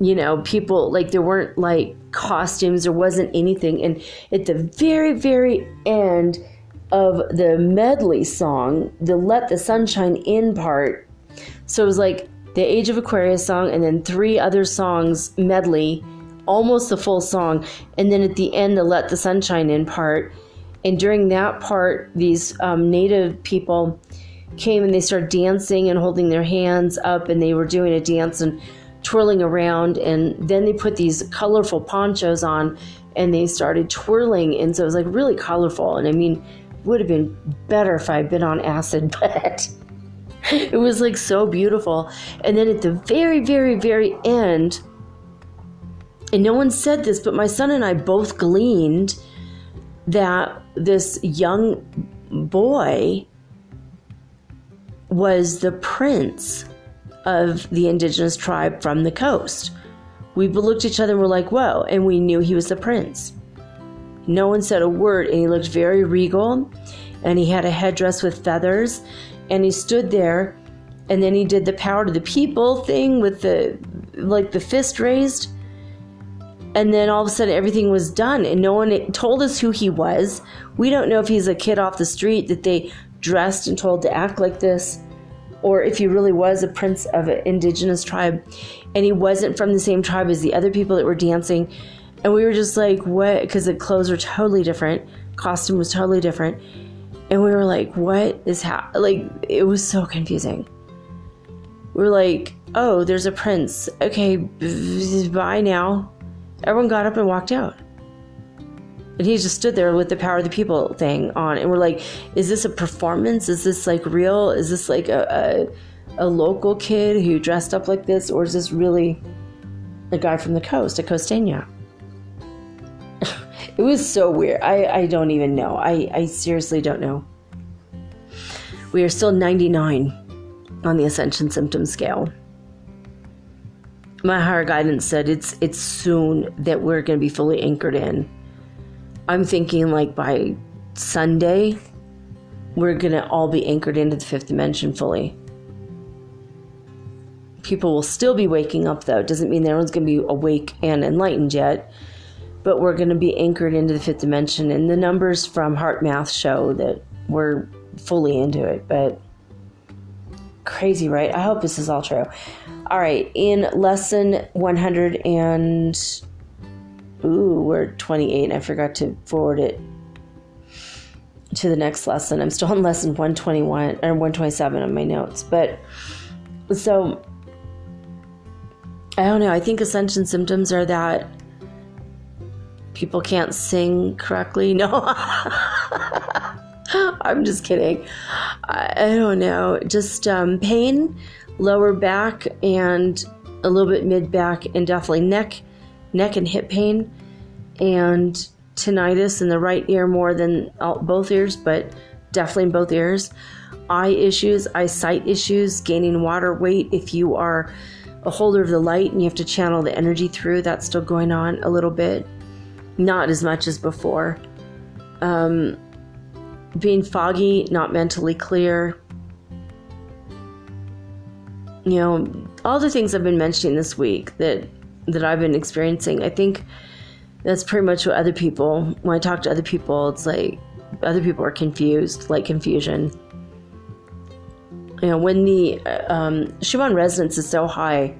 you know, people like there weren't like costumes, there wasn't anything. And at the very, very end of the medley song, the Let the Sunshine In part, so it was like the Age of Aquarius song and then three other songs medley, almost the full song. And then at the end, the Let the Sunshine In part. And during that part, these um, native people came and they started dancing and holding their hands up and they were doing a dance and twirling around. And then they put these colorful ponchos on and they started twirling. And so it was like really colorful. And i mean would have been better if i'd been on acid but it was like so beautiful. And then at the very very very end and no one said this but my son and i both gleaned that this young boy was the prince of the indigenous tribe from the coast. We looked at each other and were like, whoa, and we knew he was the prince. No one said a word, and he looked very regal, and he had a headdress with feathers, and he stood there, and then he did the power to the people thing with the like the fist raised. And then all of a sudden everything was done, and no one told us who he was. We don't know if he's a kid off the street that they dressed and told to act like this or if he really was a prince of an indigenous tribe and he wasn't from the same tribe as the other people that were dancing. And we were just like, what? Because the clothes were totally different, costume was totally different. And we were like, what is happening? Like, it was so confusing. We are like, oh, there's a prince. Okay, bye now. Everyone got up and walked out. And he just stood there with the power of the people thing on. And we're like, is this a performance? Is this like real? Is this like a, a, a local kid who dressed up like this? Or is this really a guy from the coast, a costeña? it was so weird. I, I don't even know. I, I seriously don't know. We are still 99 on the ascension symptom scale. My higher guidance said it's it's soon that we're going to be fully anchored in I'm thinking like by Sunday, we're going to all be anchored into the fifth dimension fully. People will still be waking up though. It doesn't mean everyone's going to be awake and enlightened yet, but we're going to be anchored into the fifth dimension. And the numbers from HeartMath show that we're fully into it, but crazy, right? I hope this is all true. All right, in lesson 100 and ooh, we're 28. I forgot to forward it to the next lesson. I'm still on lesson 121 or 127 on my notes. But so I don't know. I think ascension symptoms are that people can't sing correctly. No. I'm just kidding. I, I don't know. Just um, pain, lower back, and a little bit mid back, and definitely neck neck and hip pain and tinnitus in the right ear more than all, both ears, but definitely in both ears. Eye issues, eyesight issues, gaining water weight if you are a holder of the light and you have to channel the energy through, that's still going on a little bit. Not as much as before. Um, being foggy, not mentally clear. You know, all the things I've been mentioning this week that that I've been experiencing. I think that's pretty much what other people, when I talk to other people, it's like other people are confused, like confusion. You know, when the um, Schumann resonance is so high,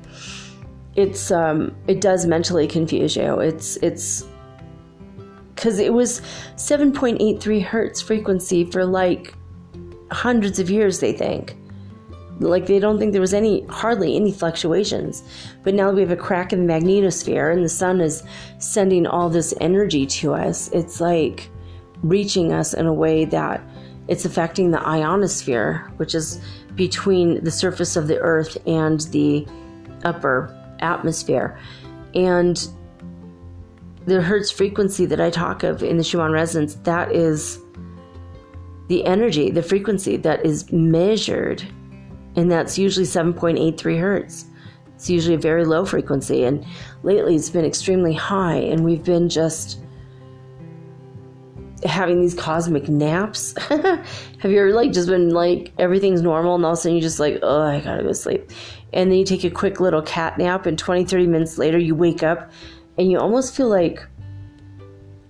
it's um, it does mentally confuse you. It's it's because it was 7.83 hertz frequency for like hundreds of years. They think like they don't think there was any hardly any fluctuations but now we have a crack in the magnetosphere and the sun is sending all this energy to us it's like reaching us in a way that it's affecting the ionosphere which is between the surface of the earth and the upper atmosphere. And the Hertz frequency that I talk of in the Schumann resonance, that is the energy, the frequency that is measured. And that's usually 7.83 Hertz. It's usually a very low frequency. And lately it's been extremely high. And we've been just having these cosmic naps. Have you ever like just been like everything's normal and all of a sudden you just like, oh, I gotta go sleep. And then you take a quick little cat nap and 20, 30 minutes later you wake up and you almost feel like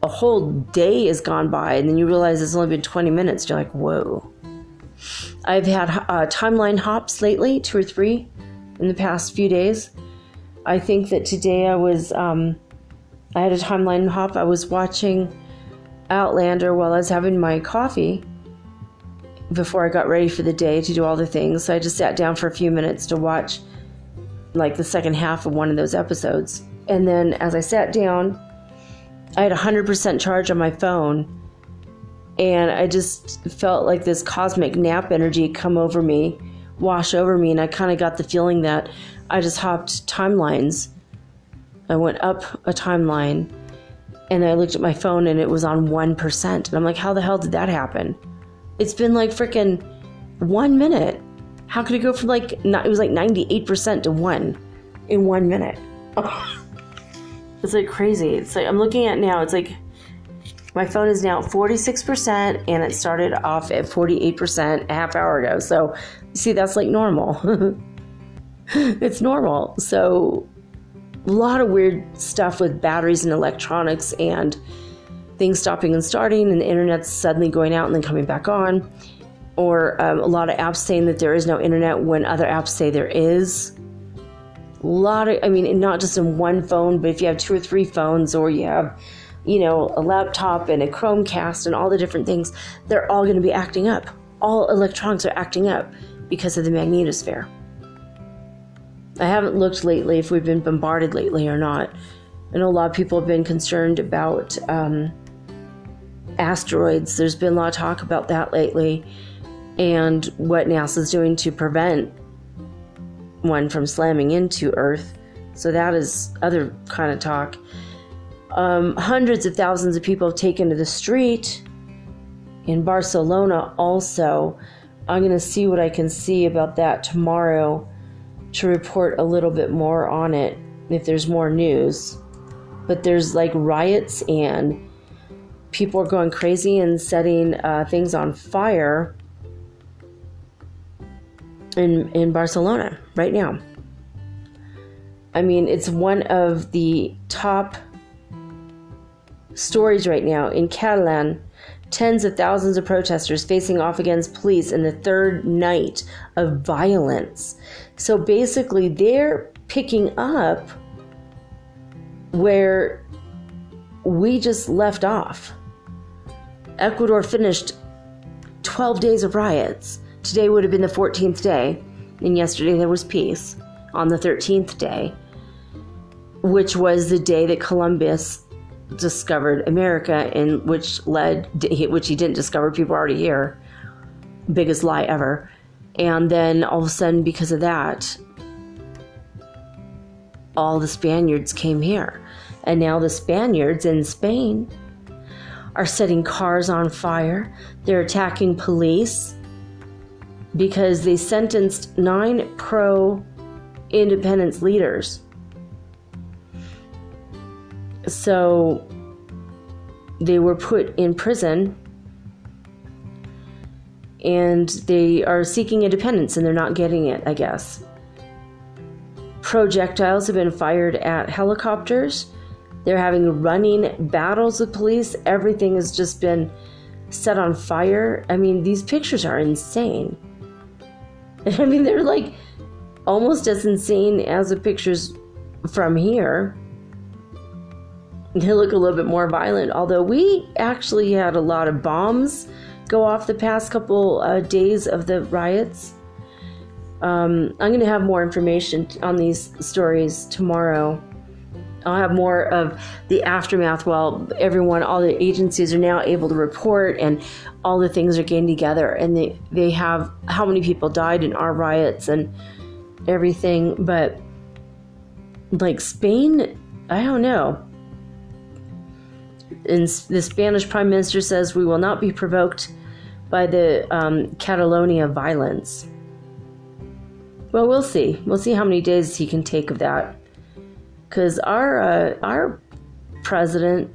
a whole day has gone by and then you realize it's only been 20 minutes. You're like, whoa. I've had uh, timeline hops lately, two or three in the past few days. I think that today I was, um, I had a timeline hop. I was watching Outlander while I was having my coffee before I got ready for the day to do all the things. So I just sat down for a few minutes to watch like the second half of one of those episodes. And then as I sat down, I had 100% charge on my phone. And I just felt like this cosmic nap energy come over me, wash over me. And I kind of got the feeling that I just hopped timelines. I went up a timeline and I looked at my phone and it was on 1%. And I'm like, how the hell did that happen? It's been like freaking one minute. How could it go from like, it was like 98% to one in one minute? It's like crazy. It's like, I'm looking at now, it's like my phone is now 46% and it started off at 48% a half hour ago. So, see, that's like normal. it's normal. So, a lot of weird stuff with batteries and electronics and things stopping and starting and the internet suddenly going out and then coming back on or um, a lot of apps saying that there is no internet when other apps say there is a lot of i mean not just in one phone but if you have two or three phones or you have you know a laptop and a chromecast and all the different things they're all going to be acting up all electronics are acting up because of the magnetosphere I haven't looked lately if we've been bombarded lately or not. I know a lot of people have been concerned about um, asteroids. There's been a lot of talk about that lately and what NASA's doing to prevent one from slamming into Earth. So that is other kind of talk. Um, hundreds of thousands of people have taken to the street in Barcelona also. I'm going to see what I can see about that tomorrow to report a little bit more on it if there's more news. But there's like riots and people are going crazy and setting uh, things on fire in in Barcelona right now. I mean, it's one of the top stories right now in Catalan tens of thousands of protesters facing off against police in the third night of violence. So basically, they're picking up where we just left off. Ecuador finished 12 days of riots. Today would have been the 14th day, and yesterday there was peace on the 13th day, which was the day that Columbus discovered America, and which led, which he didn't discover, people were already here. Biggest lie ever. And then all of a sudden, because of that, all the Spaniards came here. And now the Spaniards in Spain are setting cars on fire. They're attacking police because they sentenced nine pro independence leaders so they were put in prison and they are seeking independence and they're not getting it, I guess. Projectiles have been fired at helicopters. They're having running battles with police. Everything has just been set on fire. I mean, these pictures are insane. I mean, they're like almost as insane as the pictures from here they look a little bit more violent. Although we actually had a lot of bombs go off the past couple uh, days of the riots. Um, I'm going to have more information on these stories tomorrow. I'll have more of the aftermath while everyone, all the agencies are now able to report and all the things are getting together. And they, they have how many people died in our riots and everything. But like Spain, I don't know. And the Spanish prime minister says we will not be provoked by the um, Catalonia violence. Well, we'll see. We'll see how many days he can take of that. Because our uh, our president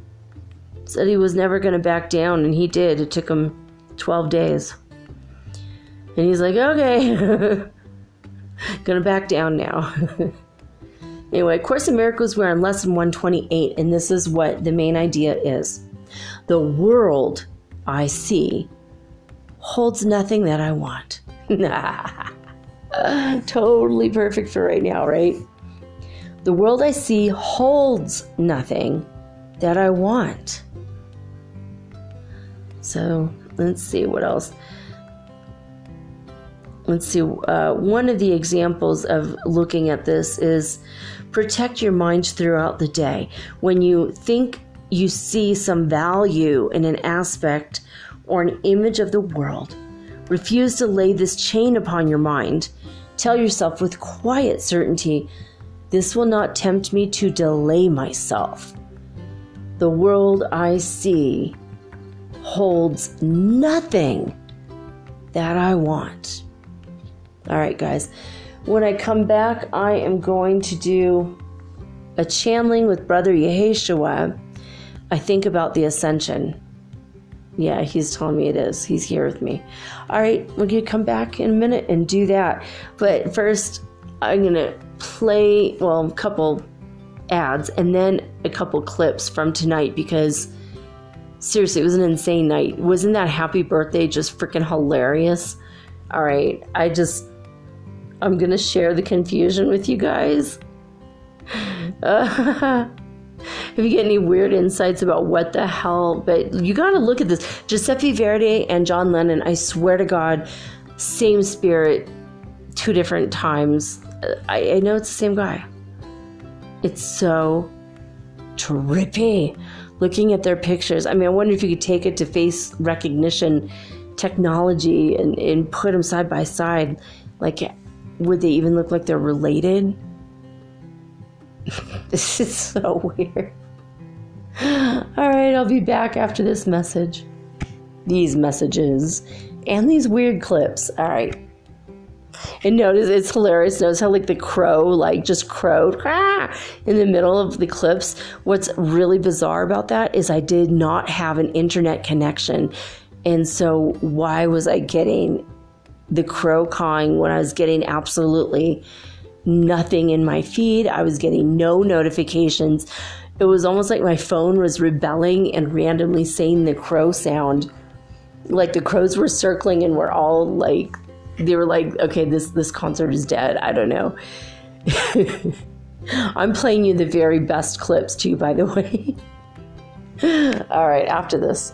said he was never going to back down, and he did. It took him 12 days. And he's like, okay, gonna back down now. anyway, Course in Miracles, we're on lesson 128, and this is what the main idea is The world I see holds nothing that I want. totally perfect for right now, right? The world I see holds nothing that I want. So let's see what else. Let's see. Uh, one of the examples of looking at this is protect your mind throughout the day. When you think you see some value in an aspect or an image of the world, refuse to lay this chain upon your mind. Tell yourself with quiet certainty, this will not tempt me to delay myself. The world I see holds nothing that I want. All right, guys. When I come back, I am going to do a channeling with Brother Yeshua. I think about the ascension. Yeah, he's telling me it is. He's here with me. All right, we're going to come back in a minute and do that. But first, I'm going to play, well, a couple ads and then a couple clips from tonight because seriously, it was an insane night. Wasn't that happy birthday just freaking hilarious? All right, I just, I'm gonna share the confusion with you guys. If you get any weird insights about what the hell, but you gotta look at this. Giuseppe Verdi and John Lennon, I swear to God, same spirit, two different times. I, I know it's the same guy. It's so trippy looking at their pictures. I mean, I wonder if you could take it to face recognition technology and, and put them side by side. Like, would they even look like they're related? this is so weird. All right, I'll be back after this message. These messages and these weird clips. All right. And notice it's hilarious. Notice how like the crow like just crowed in the middle of the clips. What's really bizarre about that is I did not have an internet connection. And so why was I getting the crow cawing when I was getting absolutely nothing in my feed? I was getting no notifications. It was almost like my phone was rebelling and randomly saying the crow sound. Like the crows were circling and we're all like they were like, okay, this this concert is dead. I don't know. I'm playing you the very best clips too, by the way. All right, after this.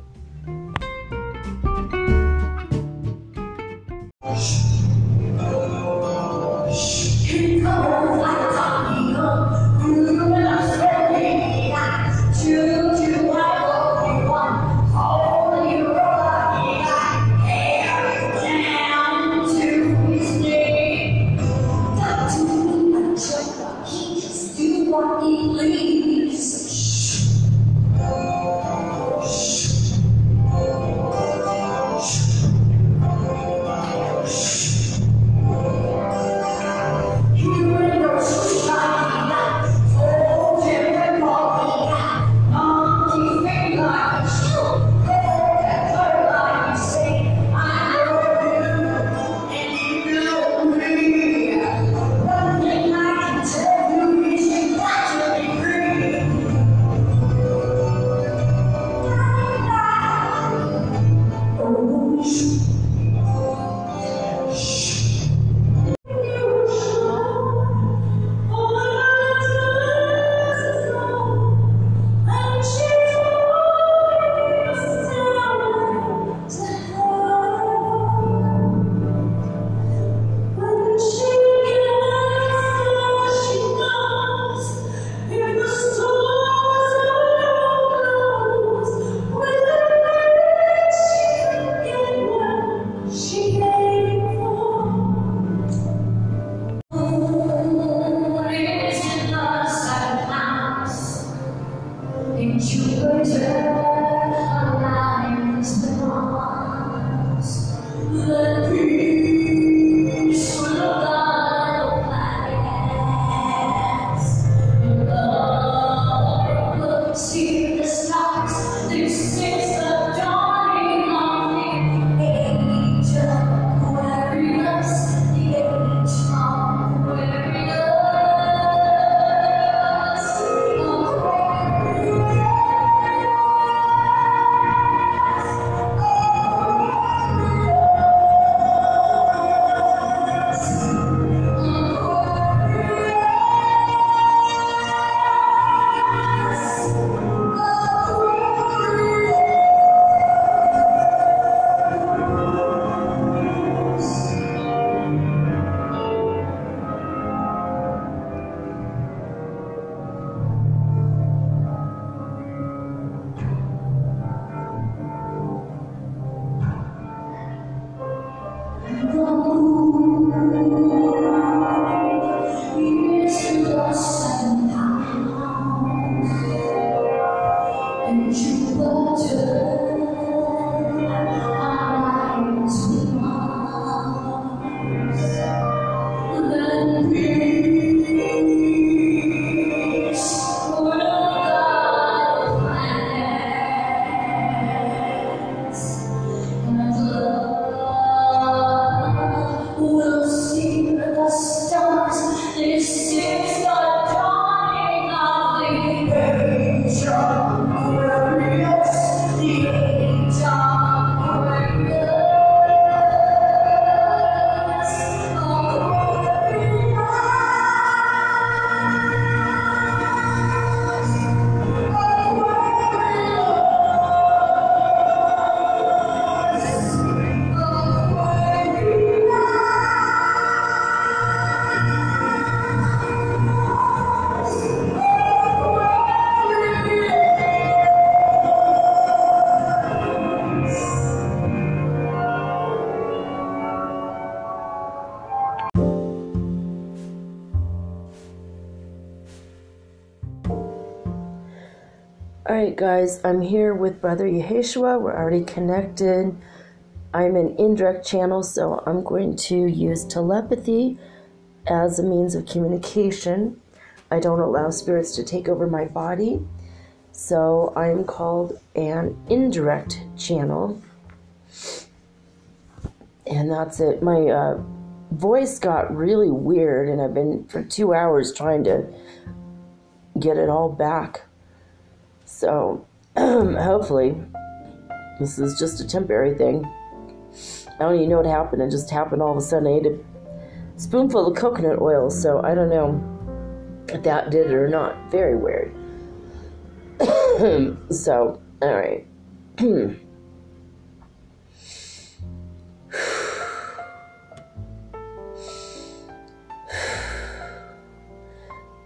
Guys, I'm here with Brother Yeshua. We're already connected. I'm an indirect channel, so I'm going to use telepathy as a means of communication. I don't allow spirits to take over my body, so I'm called an indirect channel. And that's it. My uh, voice got really weird, and I've been for two hours trying to get it all back. So, hopefully, this is just a temporary thing. I don't even know what happened. It just happened all of a sudden. I ate a spoonful of coconut oil, so I don't know if that did it or not. Very weird. so, all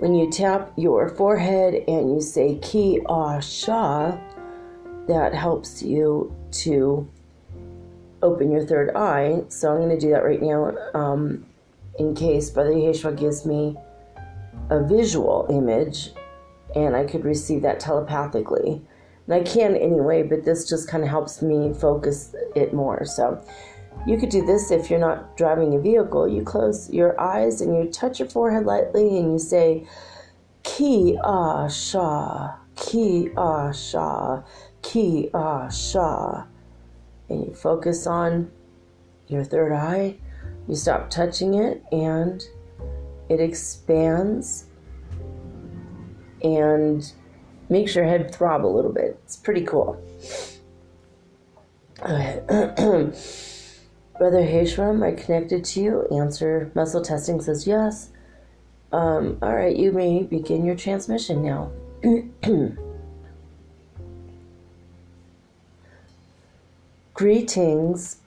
when you tap your forehead and you say Ki Ah Sha, that helps you to open your third eye. So I'm going to do that right now um, in case Brother Yeshua gives me a visual image and I could receive that telepathically. And I can anyway, but this just kind of helps me focus it more. So you could do this if you're not driving a vehicle. You close your eyes and you touch your forehead lightly and you say, Ki ah sha, ki ah sha, ki ah sha. And you focus on your third eye. You stop touching it and it expands and makes your head throb a little bit. It's pretty cool. Brother Heshram, I connected to you. Answer muscle testing says yes. Um, all right, you may begin your transmission now. Greetings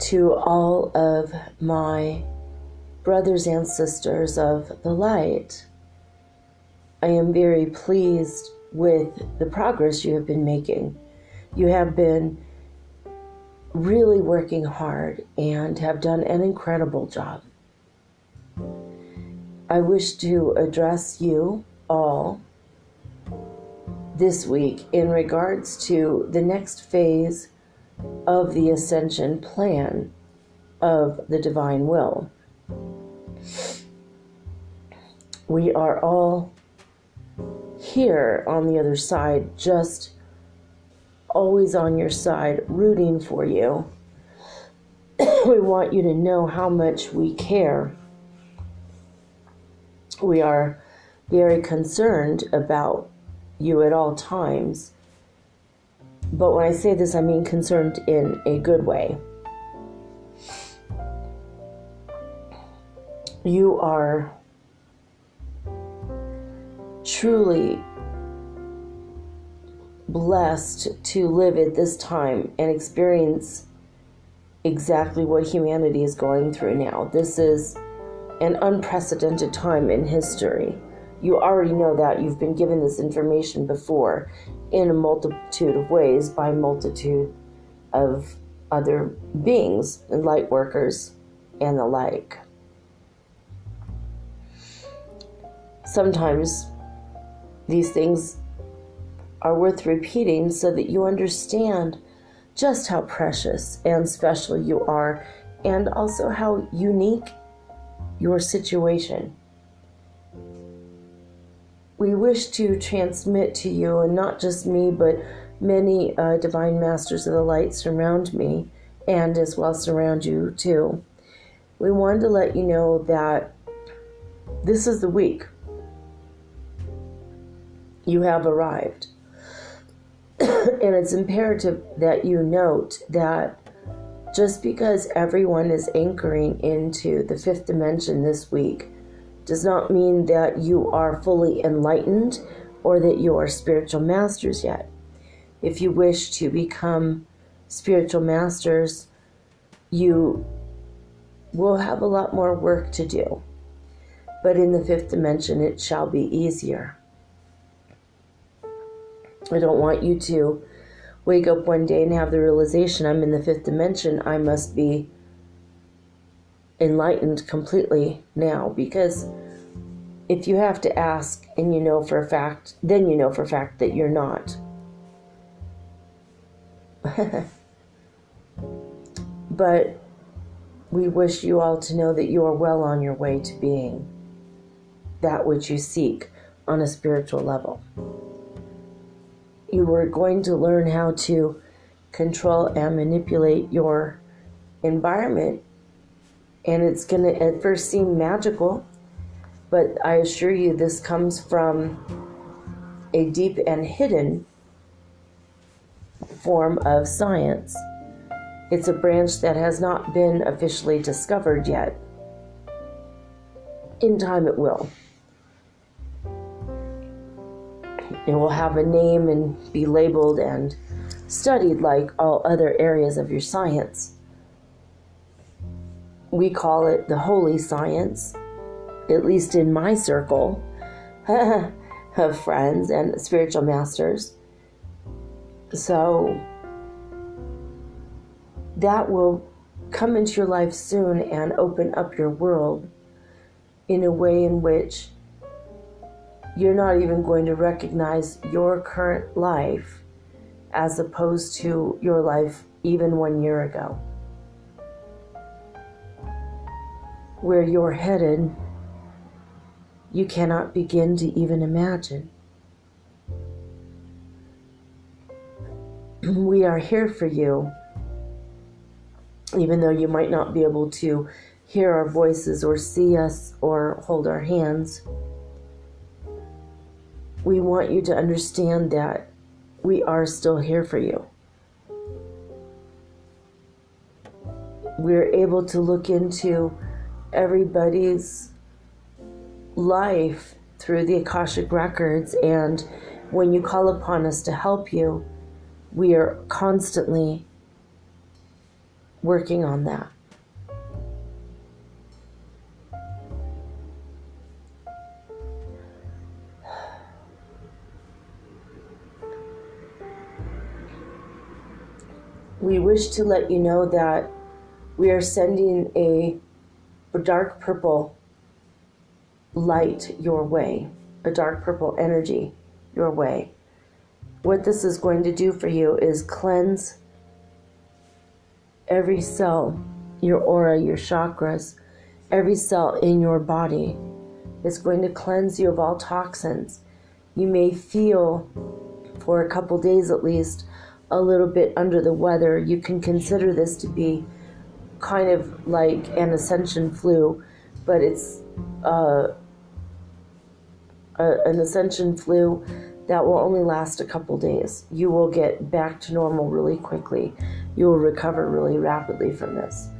to all of my brothers and sisters of the light. I am very pleased with the progress you have been making. You have been really working hard and have done an incredible job. I wish to address you all this week in regards to the next phase of the ascension plan of the divine will. We are all here on the other side, just always on your side, rooting for you. we want you to know how much we care. We are very concerned about you at all times. But when I say this, I mean concerned in a good way. You are truly blessed to live at this time and experience exactly what humanity is going through now. This is an unprecedented time in history. You already know that. You've been given this information before in a multitude of ways by a multitude of other beings and light workers and the like. Sometimes these things are worth repeating so that you understand just how precious and special you are, and also how unique your situation. We wish to transmit to you, and not just me, but many uh, divine masters of the light surround me, and as well surround you too. We wanted to let you know that this is the week you have arrived. and it's imperative that you note that just because everyone is anchoring into the fifth dimension this week does not mean that you are fully enlightened or that you are spiritual masters yet. If you wish to become spiritual masters, you will have a lot more work to do. But in the fifth dimension, it shall be easier. I don't want you to wake up one day and have the realization I'm in the fifth dimension. I must be enlightened completely now because if you have to ask and you know for a fact, then you know for a fact that you're not. but we wish you all to know that you are well on your way to being that which you seek on a spiritual level. You are going to learn how to control and manipulate your environment. And it's going to at first seem magical, but I assure you, this comes from a deep and hidden form of science. It's a branch that has not been officially discovered yet. In time, it will. It will have a name and be labeled and studied like all other areas of your science. We call it the holy science, at least in my circle of friends and spiritual masters. So that will come into your life soon and open up your world in a way in which you're not even going to recognize your current life as opposed to your life even one year ago. Where you're headed, you cannot begin to even imagine. We are here for you, even though you might not be able to hear our voices or see us or hold our hands. We want you to understand that we are still here for you. We're able to look into everybody's life through the Akashic Records, and when you call upon us to help you, we are constantly working on that. We wish to let you know that we are sending a dark purple light your way, a dark purple energy your way. What this is going to do for you is cleanse every cell, your aura, your chakras, every cell in your body. It's going to cleanse you of all toxins. You may feel, for a couple days at least, a little bit under the weather, you can consider this to be kind of like an ascension flu, but it's uh, a, an ascension flu that will only last a couple days. You will get back to normal really quickly. You will recover really rapidly from this.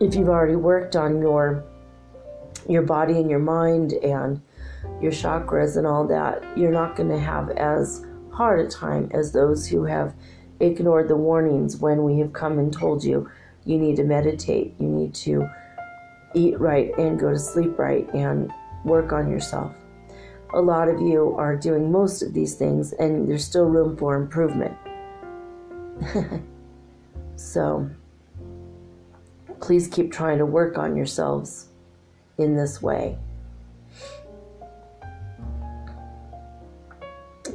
If you've already worked on your your body and your mind and your chakras and all that, you're not going to have as hard a time as those who have ignored the warnings when we have come and told you you need to meditate, you need to eat right and go to sleep right and work on yourself. A lot of you are doing most of these things and there's still room for improvement. so please keep trying to work on yourselves in this way.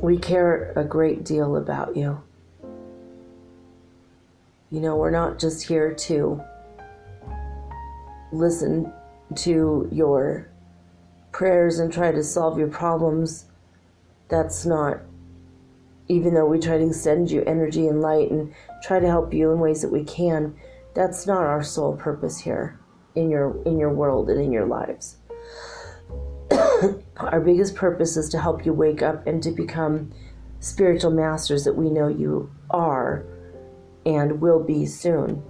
We care a great deal about you. You know, we're not just here to listen to your prayers and try to solve your problems. That's not, even though we try to send you energy and light and try to help you in ways that we can, that's not our sole purpose here in your in your world and in your lives. Our biggest purpose is to help you wake up and to become spiritual masters that we know you are and will be soon.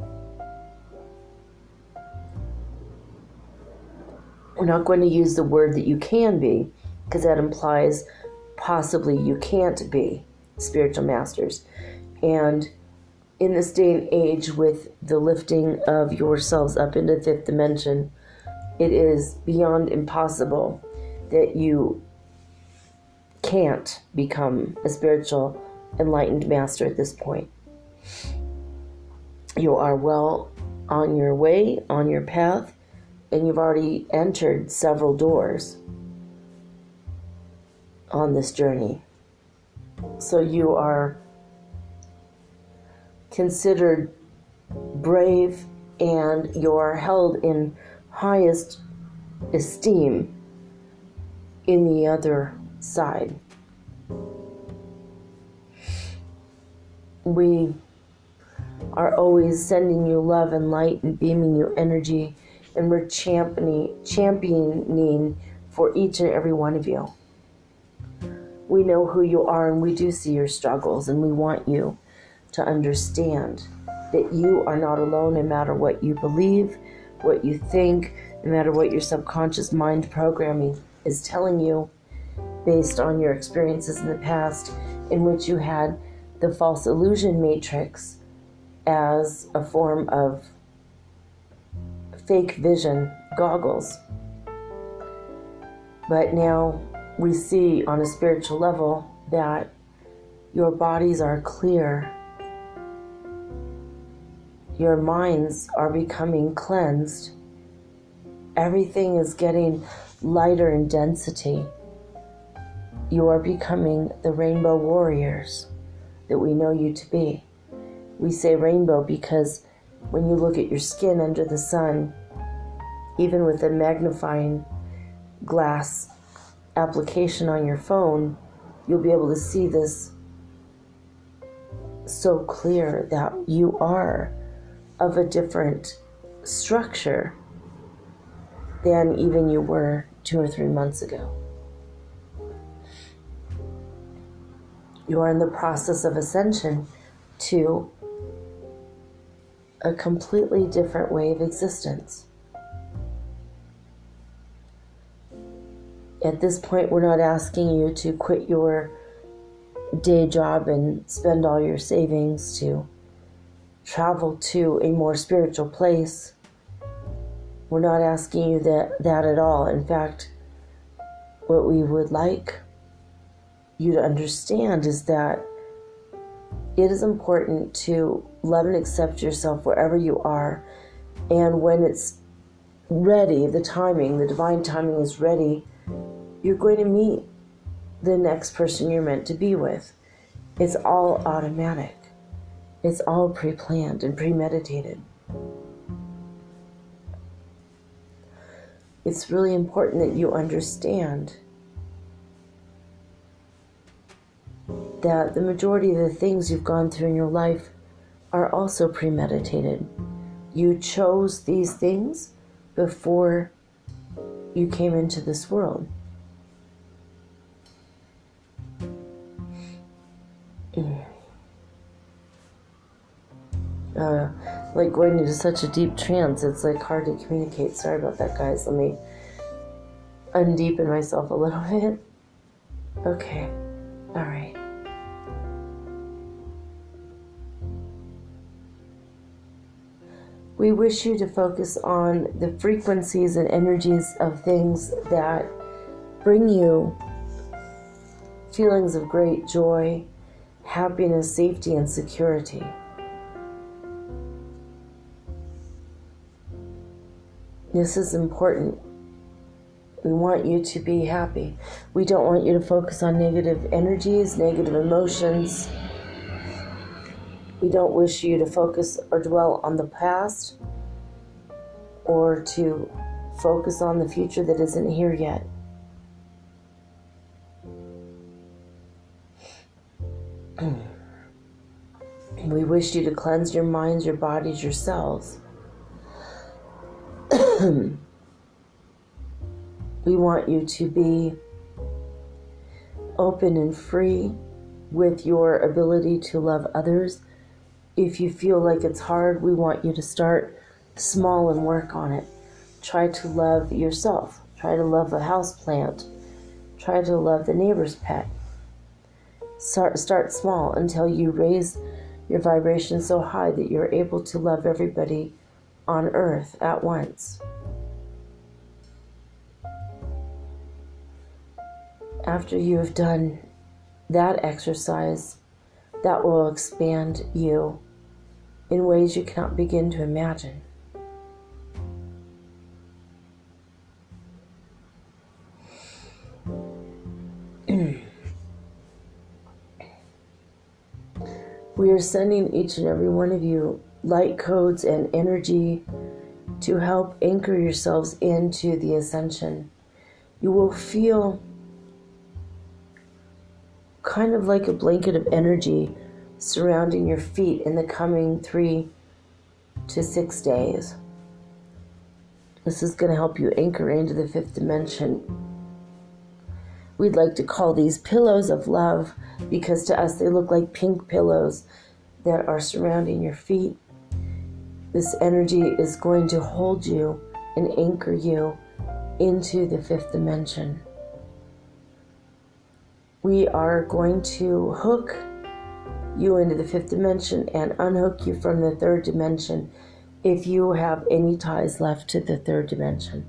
We're not going to use the word that you can be because that implies possibly you can't be spiritual masters. And in this day and age, with the lifting of yourselves up into fifth dimension, it is beyond impossible that you can't become a spiritual enlightened master at this point. You are well on your way, on your path, and you've already entered several doors on this journey. So you are considered brave and you're held in highest esteem in the other side. We are always sending you love and light and beaming you energy, and we're championing, championing for each and every one of you. We know who you are, and we do see your struggles, and we want you to understand that you are not alone no matter what you believe, what you think, no matter what your subconscious mind programming is telling you based on your experiences in the past in which you had the false illusion matrix as a form of fake vision goggles. But now we see on a spiritual level that your bodies are clear, your minds are becoming cleansed, everything is getting lighter in density. You are becoming the rainbow warriors that we know you to be. We say rainbow because when you look at your skin under the sun, even with a magnifying glass application on your phone, you'll be able to see this so clear that you are of a different structure than even you were two or three months ago. You are in the process of ascension to a completely different way of existence. At this point, we're not asking you to quit your day job and spend all your savings to travel to a more spiritual place. We're not asking you that, that at all. In fact, what we would like you to understand is that it is important to love and accept yourself wherever you are. And when it's ready, the timing, the divine timing is ready, you're going to meet the next person you're meant to be with. It's all automatic, it's all pre planned and premeditated. It's really important that you understand that the majority of the things you've gone through in your life are also premeditated. You chose these things before you came into this world. Uh, like going into such a deep trance, it's like hard to communicate. Sorry about that, guys. Let me undeepen myself a little bit. Okay, all right. we wish you to focus on the frequencies and energies of things that bring you feelings of great joy, happiness, safety, and security. This is important. We want you to be happy. We don't want you to focus on negative energies, negative emotions we don't wish you to focus or dwell on the past or to focus on the future that isn't here yet. we wish you to cleanse your minds, your bodies, yourselves. we want you to be open and free with your ability to love others if you feel like it's hard, we want you to start small and work on it. Try to love yourself. Try to love a house plant. Try to love the neighbor's pet. Start, start small until you raise your vibration so high that you're able to love everybody on earth at once. After you have done that exercise, that will expand you in ways you cannot begin to imagine. We are sending each and every one of you light codes and energy to help anchor yourselves into the ascension. You will feel kind of like a blanket of energy surrounding your feet in the coming three to six days. This is going to help you anchor into the fifth dimension. We'd like to call these pillows of love because to us they look like pink pillows that are surrounding your feet. This energy is going to hold you and anchor you into the fifth dimension. We are going to hook you into the fifth dimension and unhook you from the third dimension if you have any ties left to the third dimension.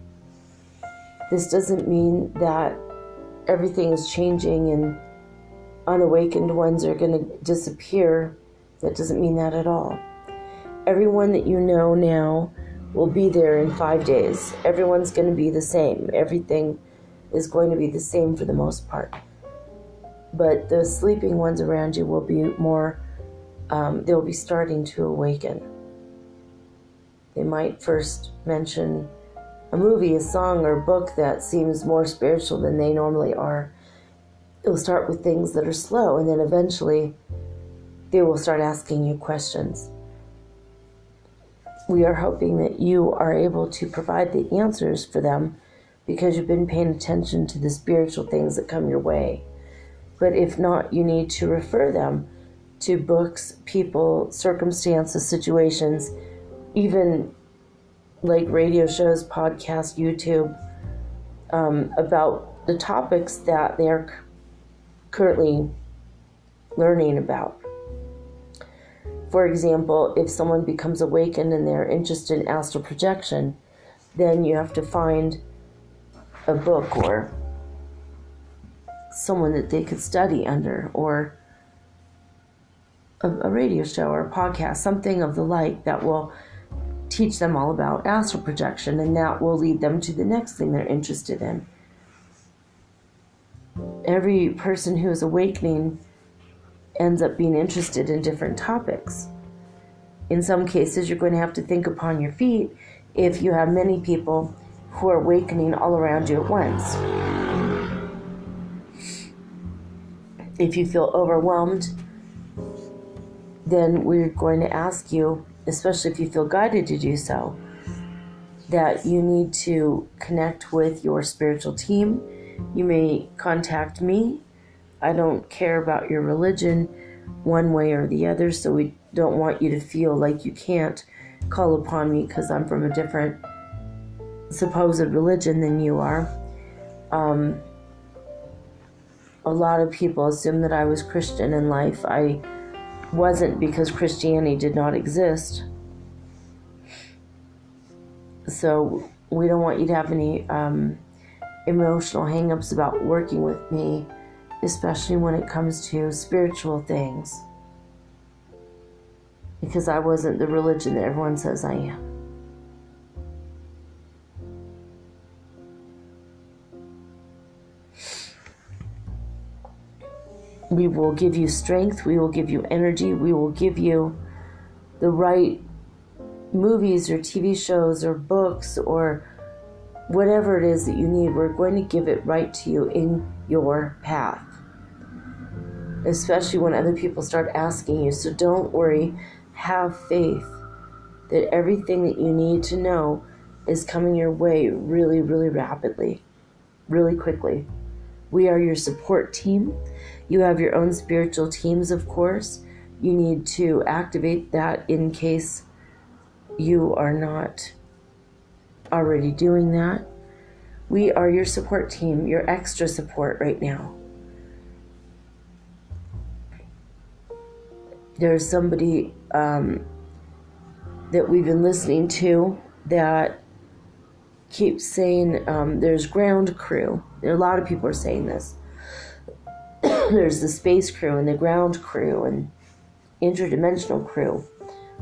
This doesn't mean that everything is changing and unawakened ones are going to disappear. That doesn't mean that at all. Everyone that you know now will be there in five days. Everyone's going to be the same. Everything is going to be the same for the most part. But the sleeping ones around you will be more, um, they'll be starting to awaken. They might first mention a movie, a song, or a book that seems more spiritual than they normally are. They'll start with things that are slow, and then eventually they will start asking you questions. We are hoping that you are able to provide the answers for them because you've been paying attention to the spiritual things that come your way. But if not, you need to refer them to books, people, circumstances, situations even like radio shows, podcasts, YouTube, um, about the topics that they're currently learning about. For example, if someone becomes awakened and they're interested in astral projection, then you have to find a book or someone that they could study under or a, a radio show or a podcast, something of the like that will teach them all about astral projection, and that will lead them to the next thing they're interested in. Every person who is awakening ends up being interested in different topics. In some cases, you're going to have to think upon your feet if you have many people who are awakening all around you at once. If you feel overwhelmed, then we're going to ask you especially if you feel guided to do so, that you need to connect with your spiritual team. You may contact me. I don't care about your religion one way or the other, so we don't want you to feel like you can't call upon me because I'm from a different supposed religion than you are. Um, a lot of people assume that I was Christian in life. I wasn't because Christianity did not exist. So we don't want you to have any um, emotional hangups about working with me, especially when it comes to spiritual things. Because I wasn't the religion that everyone says I am. We will give you strength. We will give you energy. We will give you the right movies or TV shows or books or whatever it is that you need. We're going to give it right to you in your path. Especially when other people start asking you. So don't worry. Have faith that everything that you need to know is coming your way really, really rapidly, really quickly. We are your support team. You have your own spiritual teams, of course. You need to activate that in case you are not already doing that. We are your support team, your extra support right now. There's somebody um, that we've been listening to that keeps saying um, there's ground crew. A lot of people are saying this. there's the space crew and the ground crew and interdimensional crew.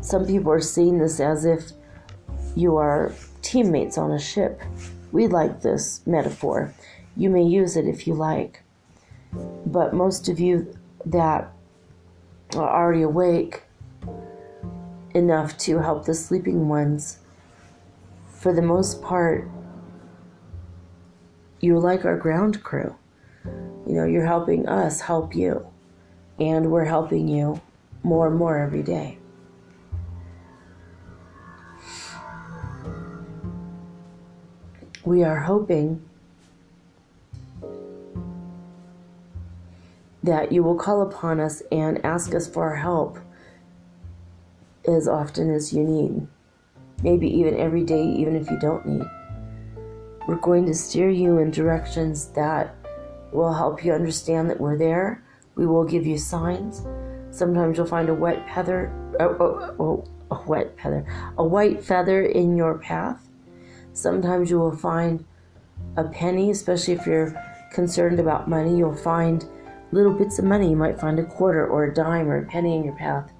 Some people are seeing this as if you are teammates on a ship. We like this metaphor. You may use it if you like. But most of you that are already awake enough to help the sleeping ones. For the most part, you're like our ground crew. You know, you're helping us help you, and we're helping you more and more every day. We are hoping that you will call upon us and ask us for our help as often as you need. Maybe even every day, even if you don't need. We're going to steer you in directions that will help you understand that we're there. We will give you signs. Sometimes you'll find a wet feather, oh, oh, oh, a wet feather, a white feather in your path. Sometimes you will find a penny, especially if you're concerned about money. You'll find little bits of money. You might find a quarter or a dime or a penny in your path.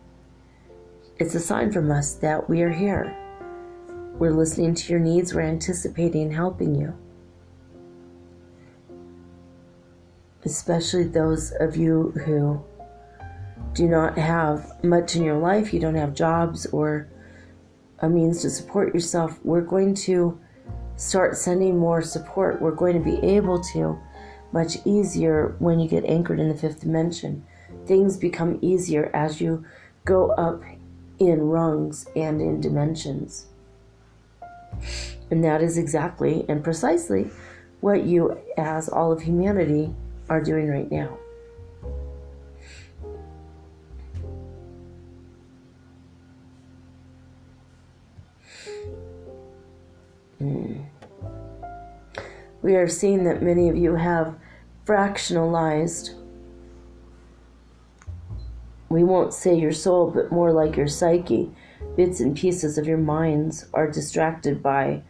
It's a sign from us that we are here. We're listening to your needs, we're anticipating and helping you. Especially those of you who do not have much in your life, you don't have jobs or a means to support yourself, we're going to start sending more support. We're going to be able to much easier when you get anchored in the fifth dimension. Things become easier as you go up in rungs and in dimensions. And that is exactly and precisely what you, as all of humanity, are doing right now. Mm. We are seeing that many of you have fractionalized. We won't say your soul, but more like your psyche. Bits and pieces of your minds are distracted by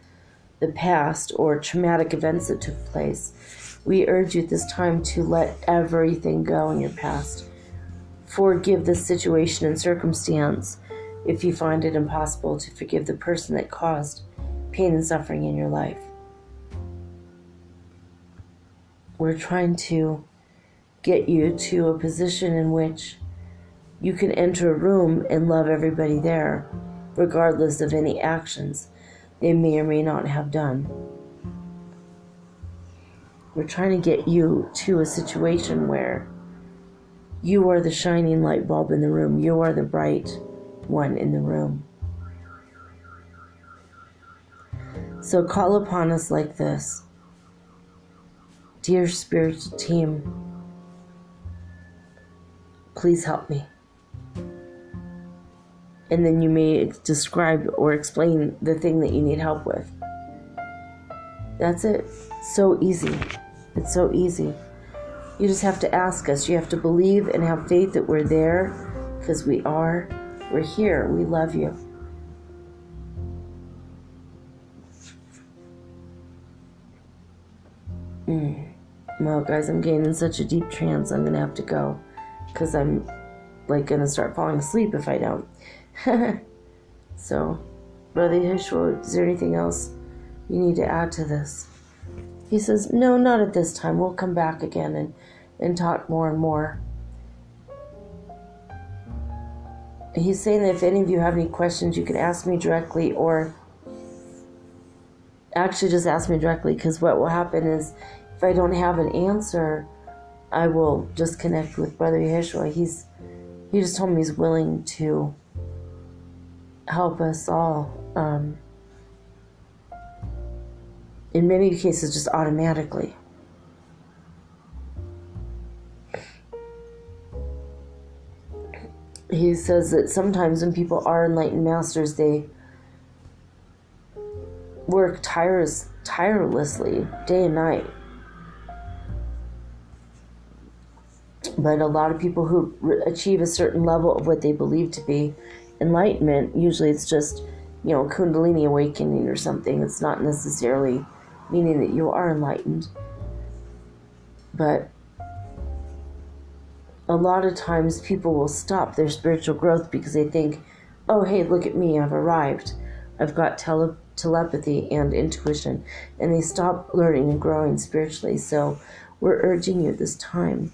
the past or traumatic events that took place. We urge you at this time to let everything go in your past. Forgive the situation and circumstance if you find it impossible to forgive the person that caused pain and suffering in your life. We're trying to get you to a position in which you can enter a room and love everybody there, regardless of any actions they may or may not have done. We're trying to get you to a situation where you are the shining light bulb in the room, you are the bright one in the room. So call upon us like this Dear spiritual team, please help me. And then you may describe or explain the thing that you need help with. That's it. So easy. It's so easy. You just have to ask us. You have to believe and have faith that we're there because we are. We're here. We love you. Mm. Well, guys, I'm getting in such a deep trance. I'm gonna have to go because I'm like gonna start falling asleep if I don't. so, Brother Yeshua, is there anything else you need to add to this? He says, No, not at this time. We'll come back again and, and talk more and more. He's saying that if any of you have any questions, you can ask me directly or actually just ask me directly because what will happen is if I don't have an answer, I will just connect with Brother Yeshua. He's he just told me he's willing to help us all. Um, in many cases, just automatically. He says that sometimes when people are enlightened masters, they work tires, tirelessly, day and night. But a lot of people who achieve a certain level of what they believe to be enlightenment, usually it's just, you know, Kundalini awakening or something. It's not necessarily meaning that you are enlightened. But a lot of times people will stop their spiritual growth because they think, oh, hey, look at me, I've arrived. I've got tele- telepathy and intuition. And they stop learning and growing spiritually. So we're urging you this time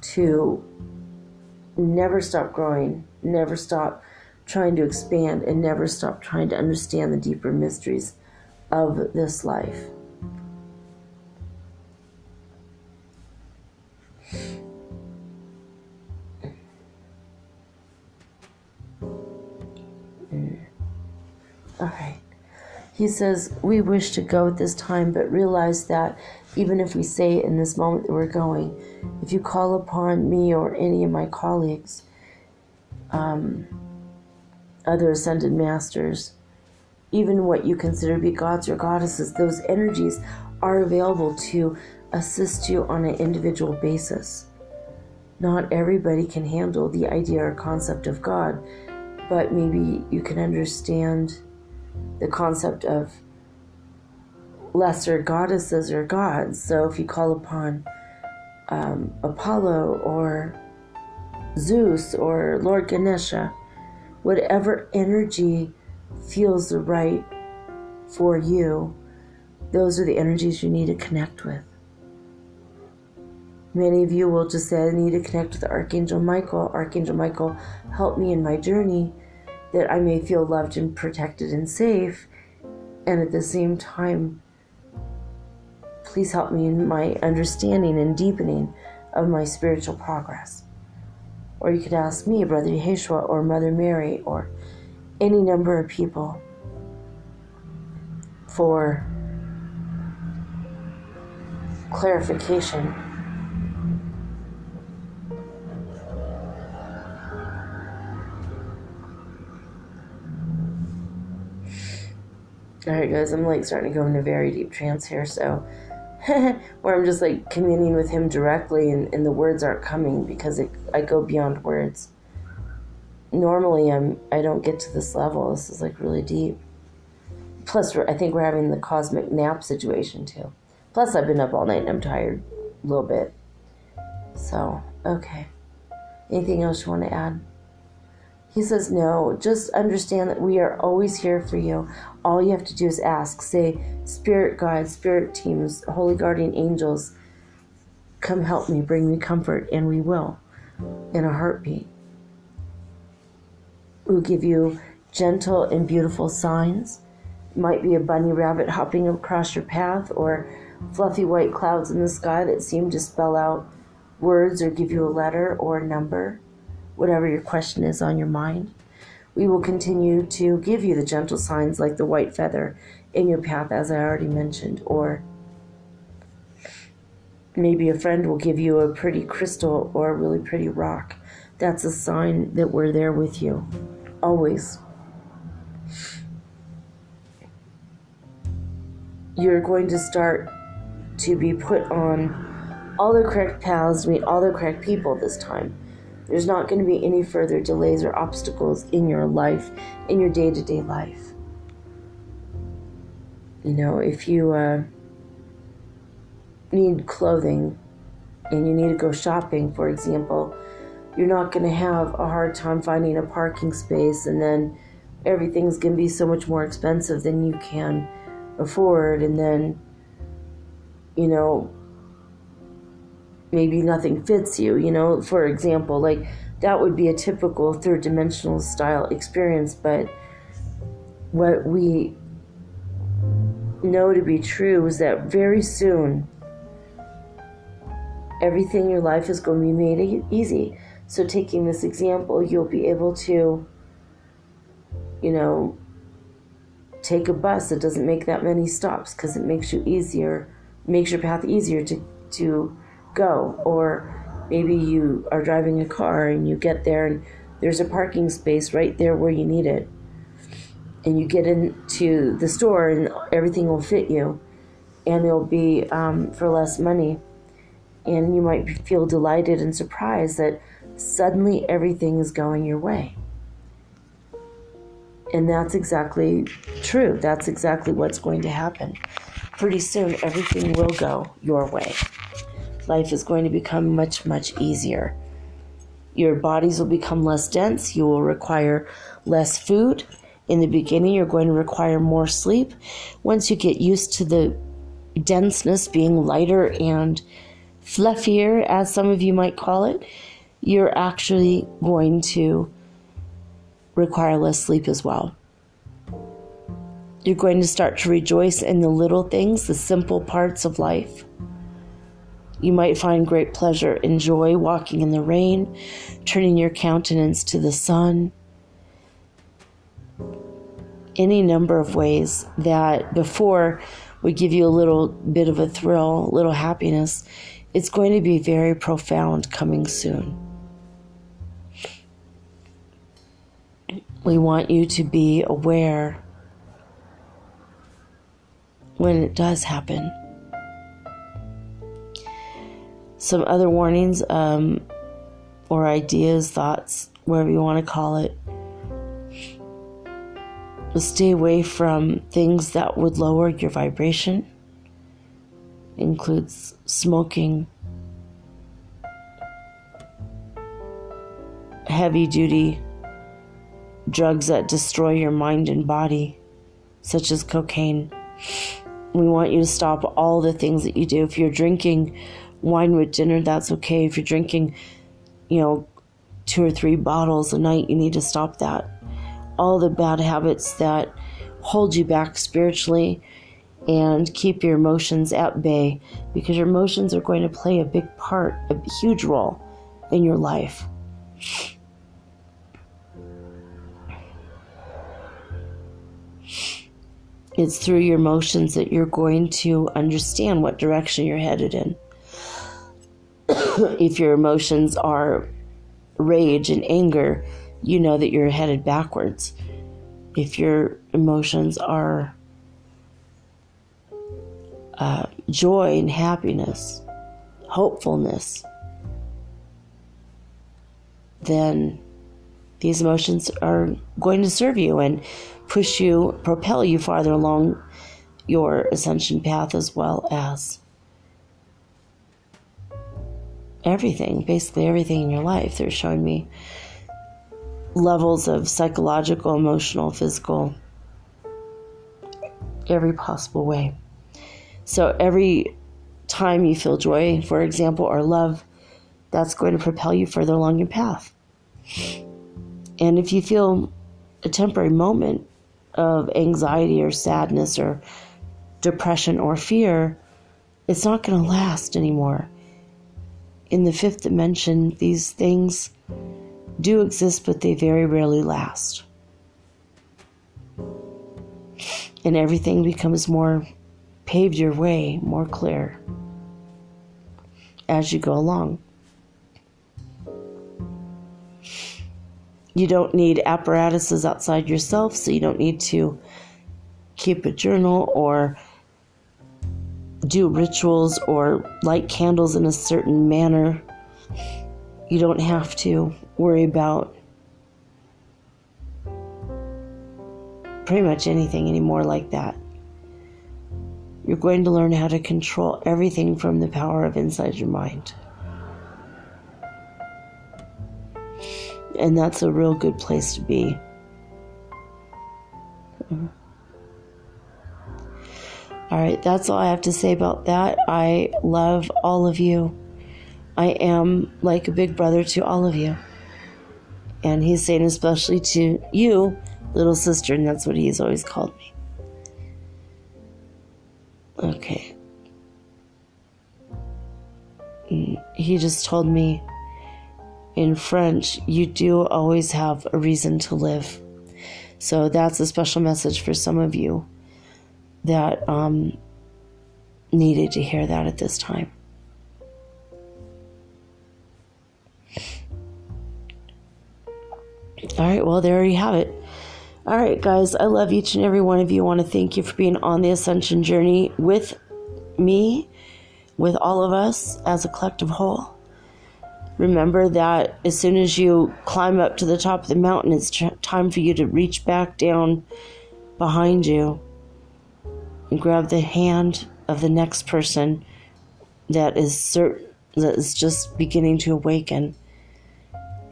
to never stop growing, never stop trying to expand, and never stop trying to understand the deeper mysteries of this life. All right. He says, We wish to go at this time, but realize that even if we say in this moment that we're going, if you call upon me or any of my colleagues, um, other ascended masters, even what you consider to be gods or goddesses, those energies are available to assist you on an individual basis. Not everybody can handle the idea or concept of God, but maybe you can understand the concept of lesser goddesses or gods. So if you call upon um, Apollo or Zeus or Lord Ganesha, whatever energy feels the right for you, those are the energies you need to connect with. Many of you will just say, I need to connect with Archangel Michael. Archangel Michael, help me in my journey that I may feel loved and protected and safe. And at the same time, please help me in my understanding and deepening of my spiritual progress. Or you could ask me, Brother Yeshua, or Mother Mary, or any number of people for clarification. Alright, guys, I'm like starting to go into very deep trance here, so where I'm just like communing with him directly, and, and the words aren't coming because it, I go beyond words. Normally, I'm I don't get to this level. This is like really deep. Plus, I think we're having the cosmic nap situation too. Plus, I've been up all night and I'm tired a little bit. So, okay. Anything else you want to add? He says, No, just understand that we are always here for you. All you have to do is ask. Say, Spirit guides, Spirit teams, Holy Guardian Angels, come help me, bring me comfort, and we will in a heartbeat. We'll give you gentle and beautiful signs. might be a bunny rabbit hopping across your path, or fluffy white clouds in the sky that seem to spell out words or give you a letter or a number whatever your question is on your mind. We will continue to give you the gentle signs like the white feather in your path, as I already mentioned, or maybe a friend will give you a pretty crystal or a really pretty rock. That's a sign that we're there with you, always. You're going to start to be put on all the correct paths, meet all the correct people this time there's not going to be any further delays or obstacles in your life, in your day to day life. You know, if you uh, need clothing and you need to go shopping, for example, you're not going to have a hard time finding a parking space and then everything's going to be so much more expensive than you can afford and then you know maybe nothing fits you, you know, for example, like that would be a typical third dimensional style experience, but what we know to be true is that very soon everything in your life is going to be made easy. So, taking this example, you'll be able to, you know, take a bus that doesn't make that many stops because it makes you easier, makes your path easier to, to go. Or maybe you are driving a car and you get there and there's a parking space right there where you need it. And you get into the store and everything will fit you and it'll be um, for less money. And you might feel delighted and surprised that suddenly everything is going your way. And that's exactly true. That's exactly what's going to happen. Pretty soon, everything will go your way life is going to become much, much easier. Your bodies will become less dense. You will require less food. In the beginning, you're going to require more sleep. Once you get used to the denseness being lighter and fluffier, as some of you might call it, you're actually going to require less sleep as well. You're going to start to rejoice in the little things, the simple parts of life. You might find great pleasure and joy walking in the rain, turning your countenance to the sun. Any number of ways that before would give you a little bit of a thrill, a little happiness, it's going to be very profound coming soon. We want you to be aware when it does happen. Some other warnings um, or ideas, thoughts, whatever you want to call it. Stay away from things that would lower your vibration. Includes smoking, heavy duty drugs that destroy your mind and body, such as cocaine. We want you to stop all the things that you do. If you're drinking wine with dinner, that's okay. If you're drinking, you know, two or three bottles a night, you need to stop that. All the bad habits that hold you back spiritually and keep your emotions at bay because your emotions are going to play a big part, a huge role in your life. It's through your emotions that you're going to understand what direction you're headed in. if your emotions are rage and anger, you know that you're headed backwards. If your emotions are uh, joy and happiness, hopefulness, then these emotions are going to serve you and push you, propel you farther along your ascension path as well as everything, basically everything in your life. They're showing me levels of psychological, emotional, physical, every possible way. So every time you feel joy, for example, or love, that's going to propel you further along your path. And if you feel a temporary moment of anxiety or sadness or depression or fear, it's not going to last anymore. In the fifth dimension, these things do exist, but they very rarely last. And everything becomes more paved your way, more clear as you go along. You don't need apparatuses outside yourself, so you don't need to keep a journal or do rituals or light candles in a certain manner. You don't have to worry about pretty much anything anymore like that. You're going to learn how to control everything from the power of inside your mind. and that's a real good place to be. All right, that's all I have to say about that. I love all of you. I am like a big brother to all of you. And he's saying, especially to you, little sister, and that's what he's always called me. Okay. Mm, he just told me in French, you do always have a reason to live. So that's a special message for some of you that um, needed to hear that at this time. All right, well, there you have it. All right, guys, I love each and every one of you. I want to thank you for being on the ascension journey with me, with all of us as a collective whole. Remember that as soon as you climb up to the top of the mountain, it's time for you to reach back down behind you grab the hand of the next person that is cert- that is just beginning to awaken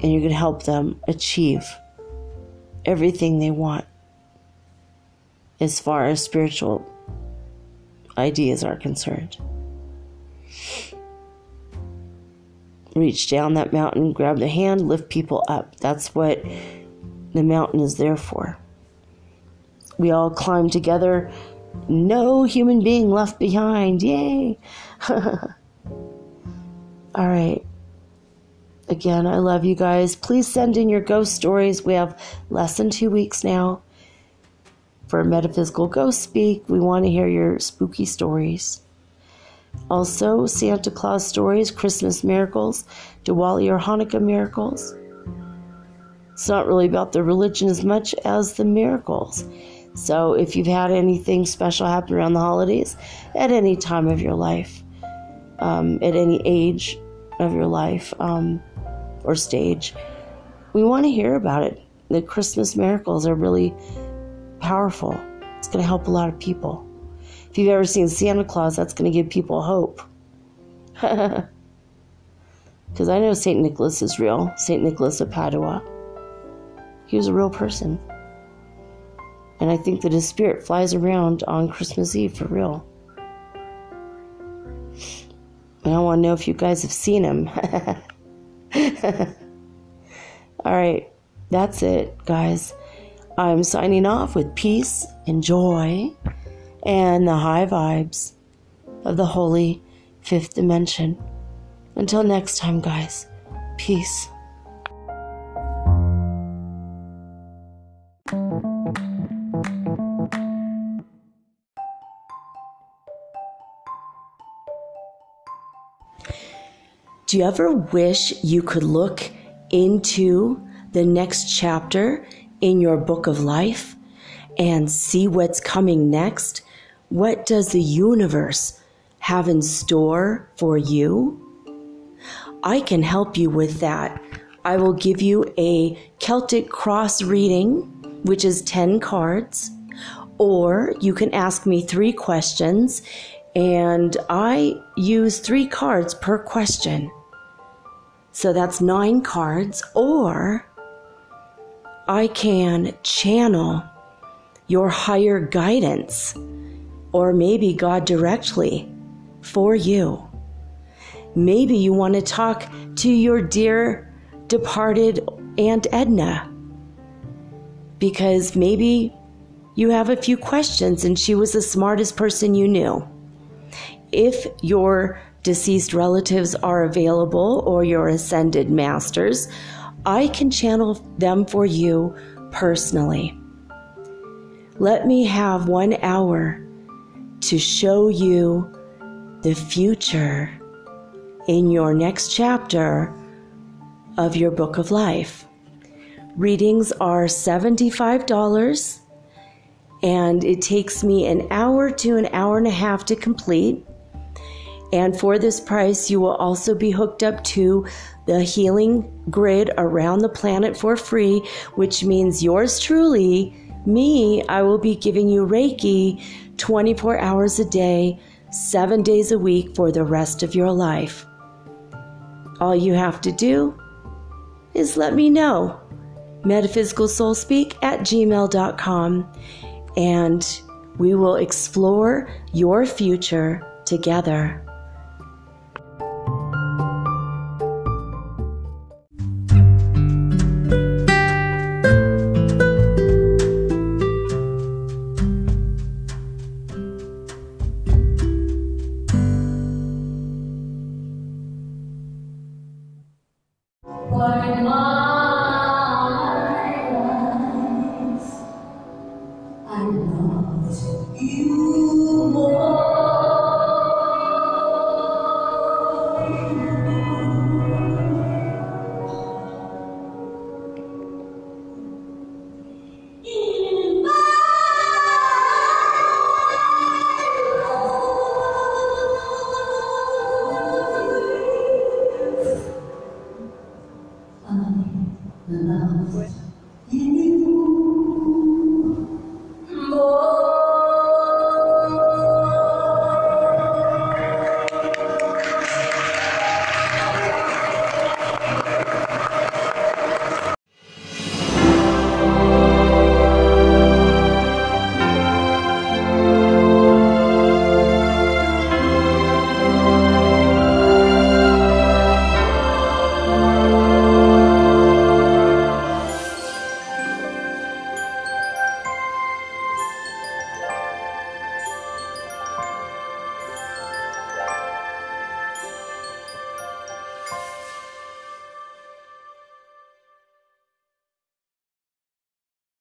and you can help them achieve everything they want as far as spiritual ideas are concerned. reach down that mountain, grab the hand, lift people up. That's what the mountain is there for. We all climb together. No human being left behind. Yay! all right. Again, I love you guys. Please send in your ghost stories. We have less than two weeks now for Metaphysical Ghost Speak. We want to hear your spooky stories. Also, Santa Claus stories, Christmas miracles, Diwali or Hanukkah miracles. It's not really about the religion as much as the miracles. So, if you've had anything special happen around the holidays at any time of your life, um, at any age of your life, um, or stage, we want to hear about it. The Christmas miracles are really powerful. It's going to help a lot of people. If you've ever seen Santa Claus, that's going to give people hope. Because I know St. Nicholas is real, St. Nicholas of Padua. He was a real person. And I think that his spirit flies around on Christmas Eve for real. And I want to know if you guys have seen him. All right, that's it, guys. I'm signing off with peace and joy and the high vibes of the holy fifth dimension. Until next time, guys, peace. Do you ever wish you could look into the next chapter in your book of life and see what's coming next? What does the universe have in store for you? I can help you with that. I will give you a Celtic cross reading, which is 10 cards, or you can ask me three questions, and I use three cards per question. So that's nine cards, or I can channel your higher guidance, or maybe God directly for you. Maybe you want to talk to your dear departed Aunt Edna because maybe you have a few questions and she was the smartest person you knew. If your deceased relatives are available or your ascended masters, I can channel them for you personally. Let me have one hour to show you the future in your next chapter of your book of life. Readings are $75 and it takes me an hour to an hour and a half to complete. And for this price, you will also be hooked up to the healing grid around the planet for free, which means yours truly, me, I will be giving you Reiki 24 hours a day, seven days a week for the rest of your life. All you have to do is let me know. MetaphysicalSoulSpeak at gmail.com, and we will explore your future together.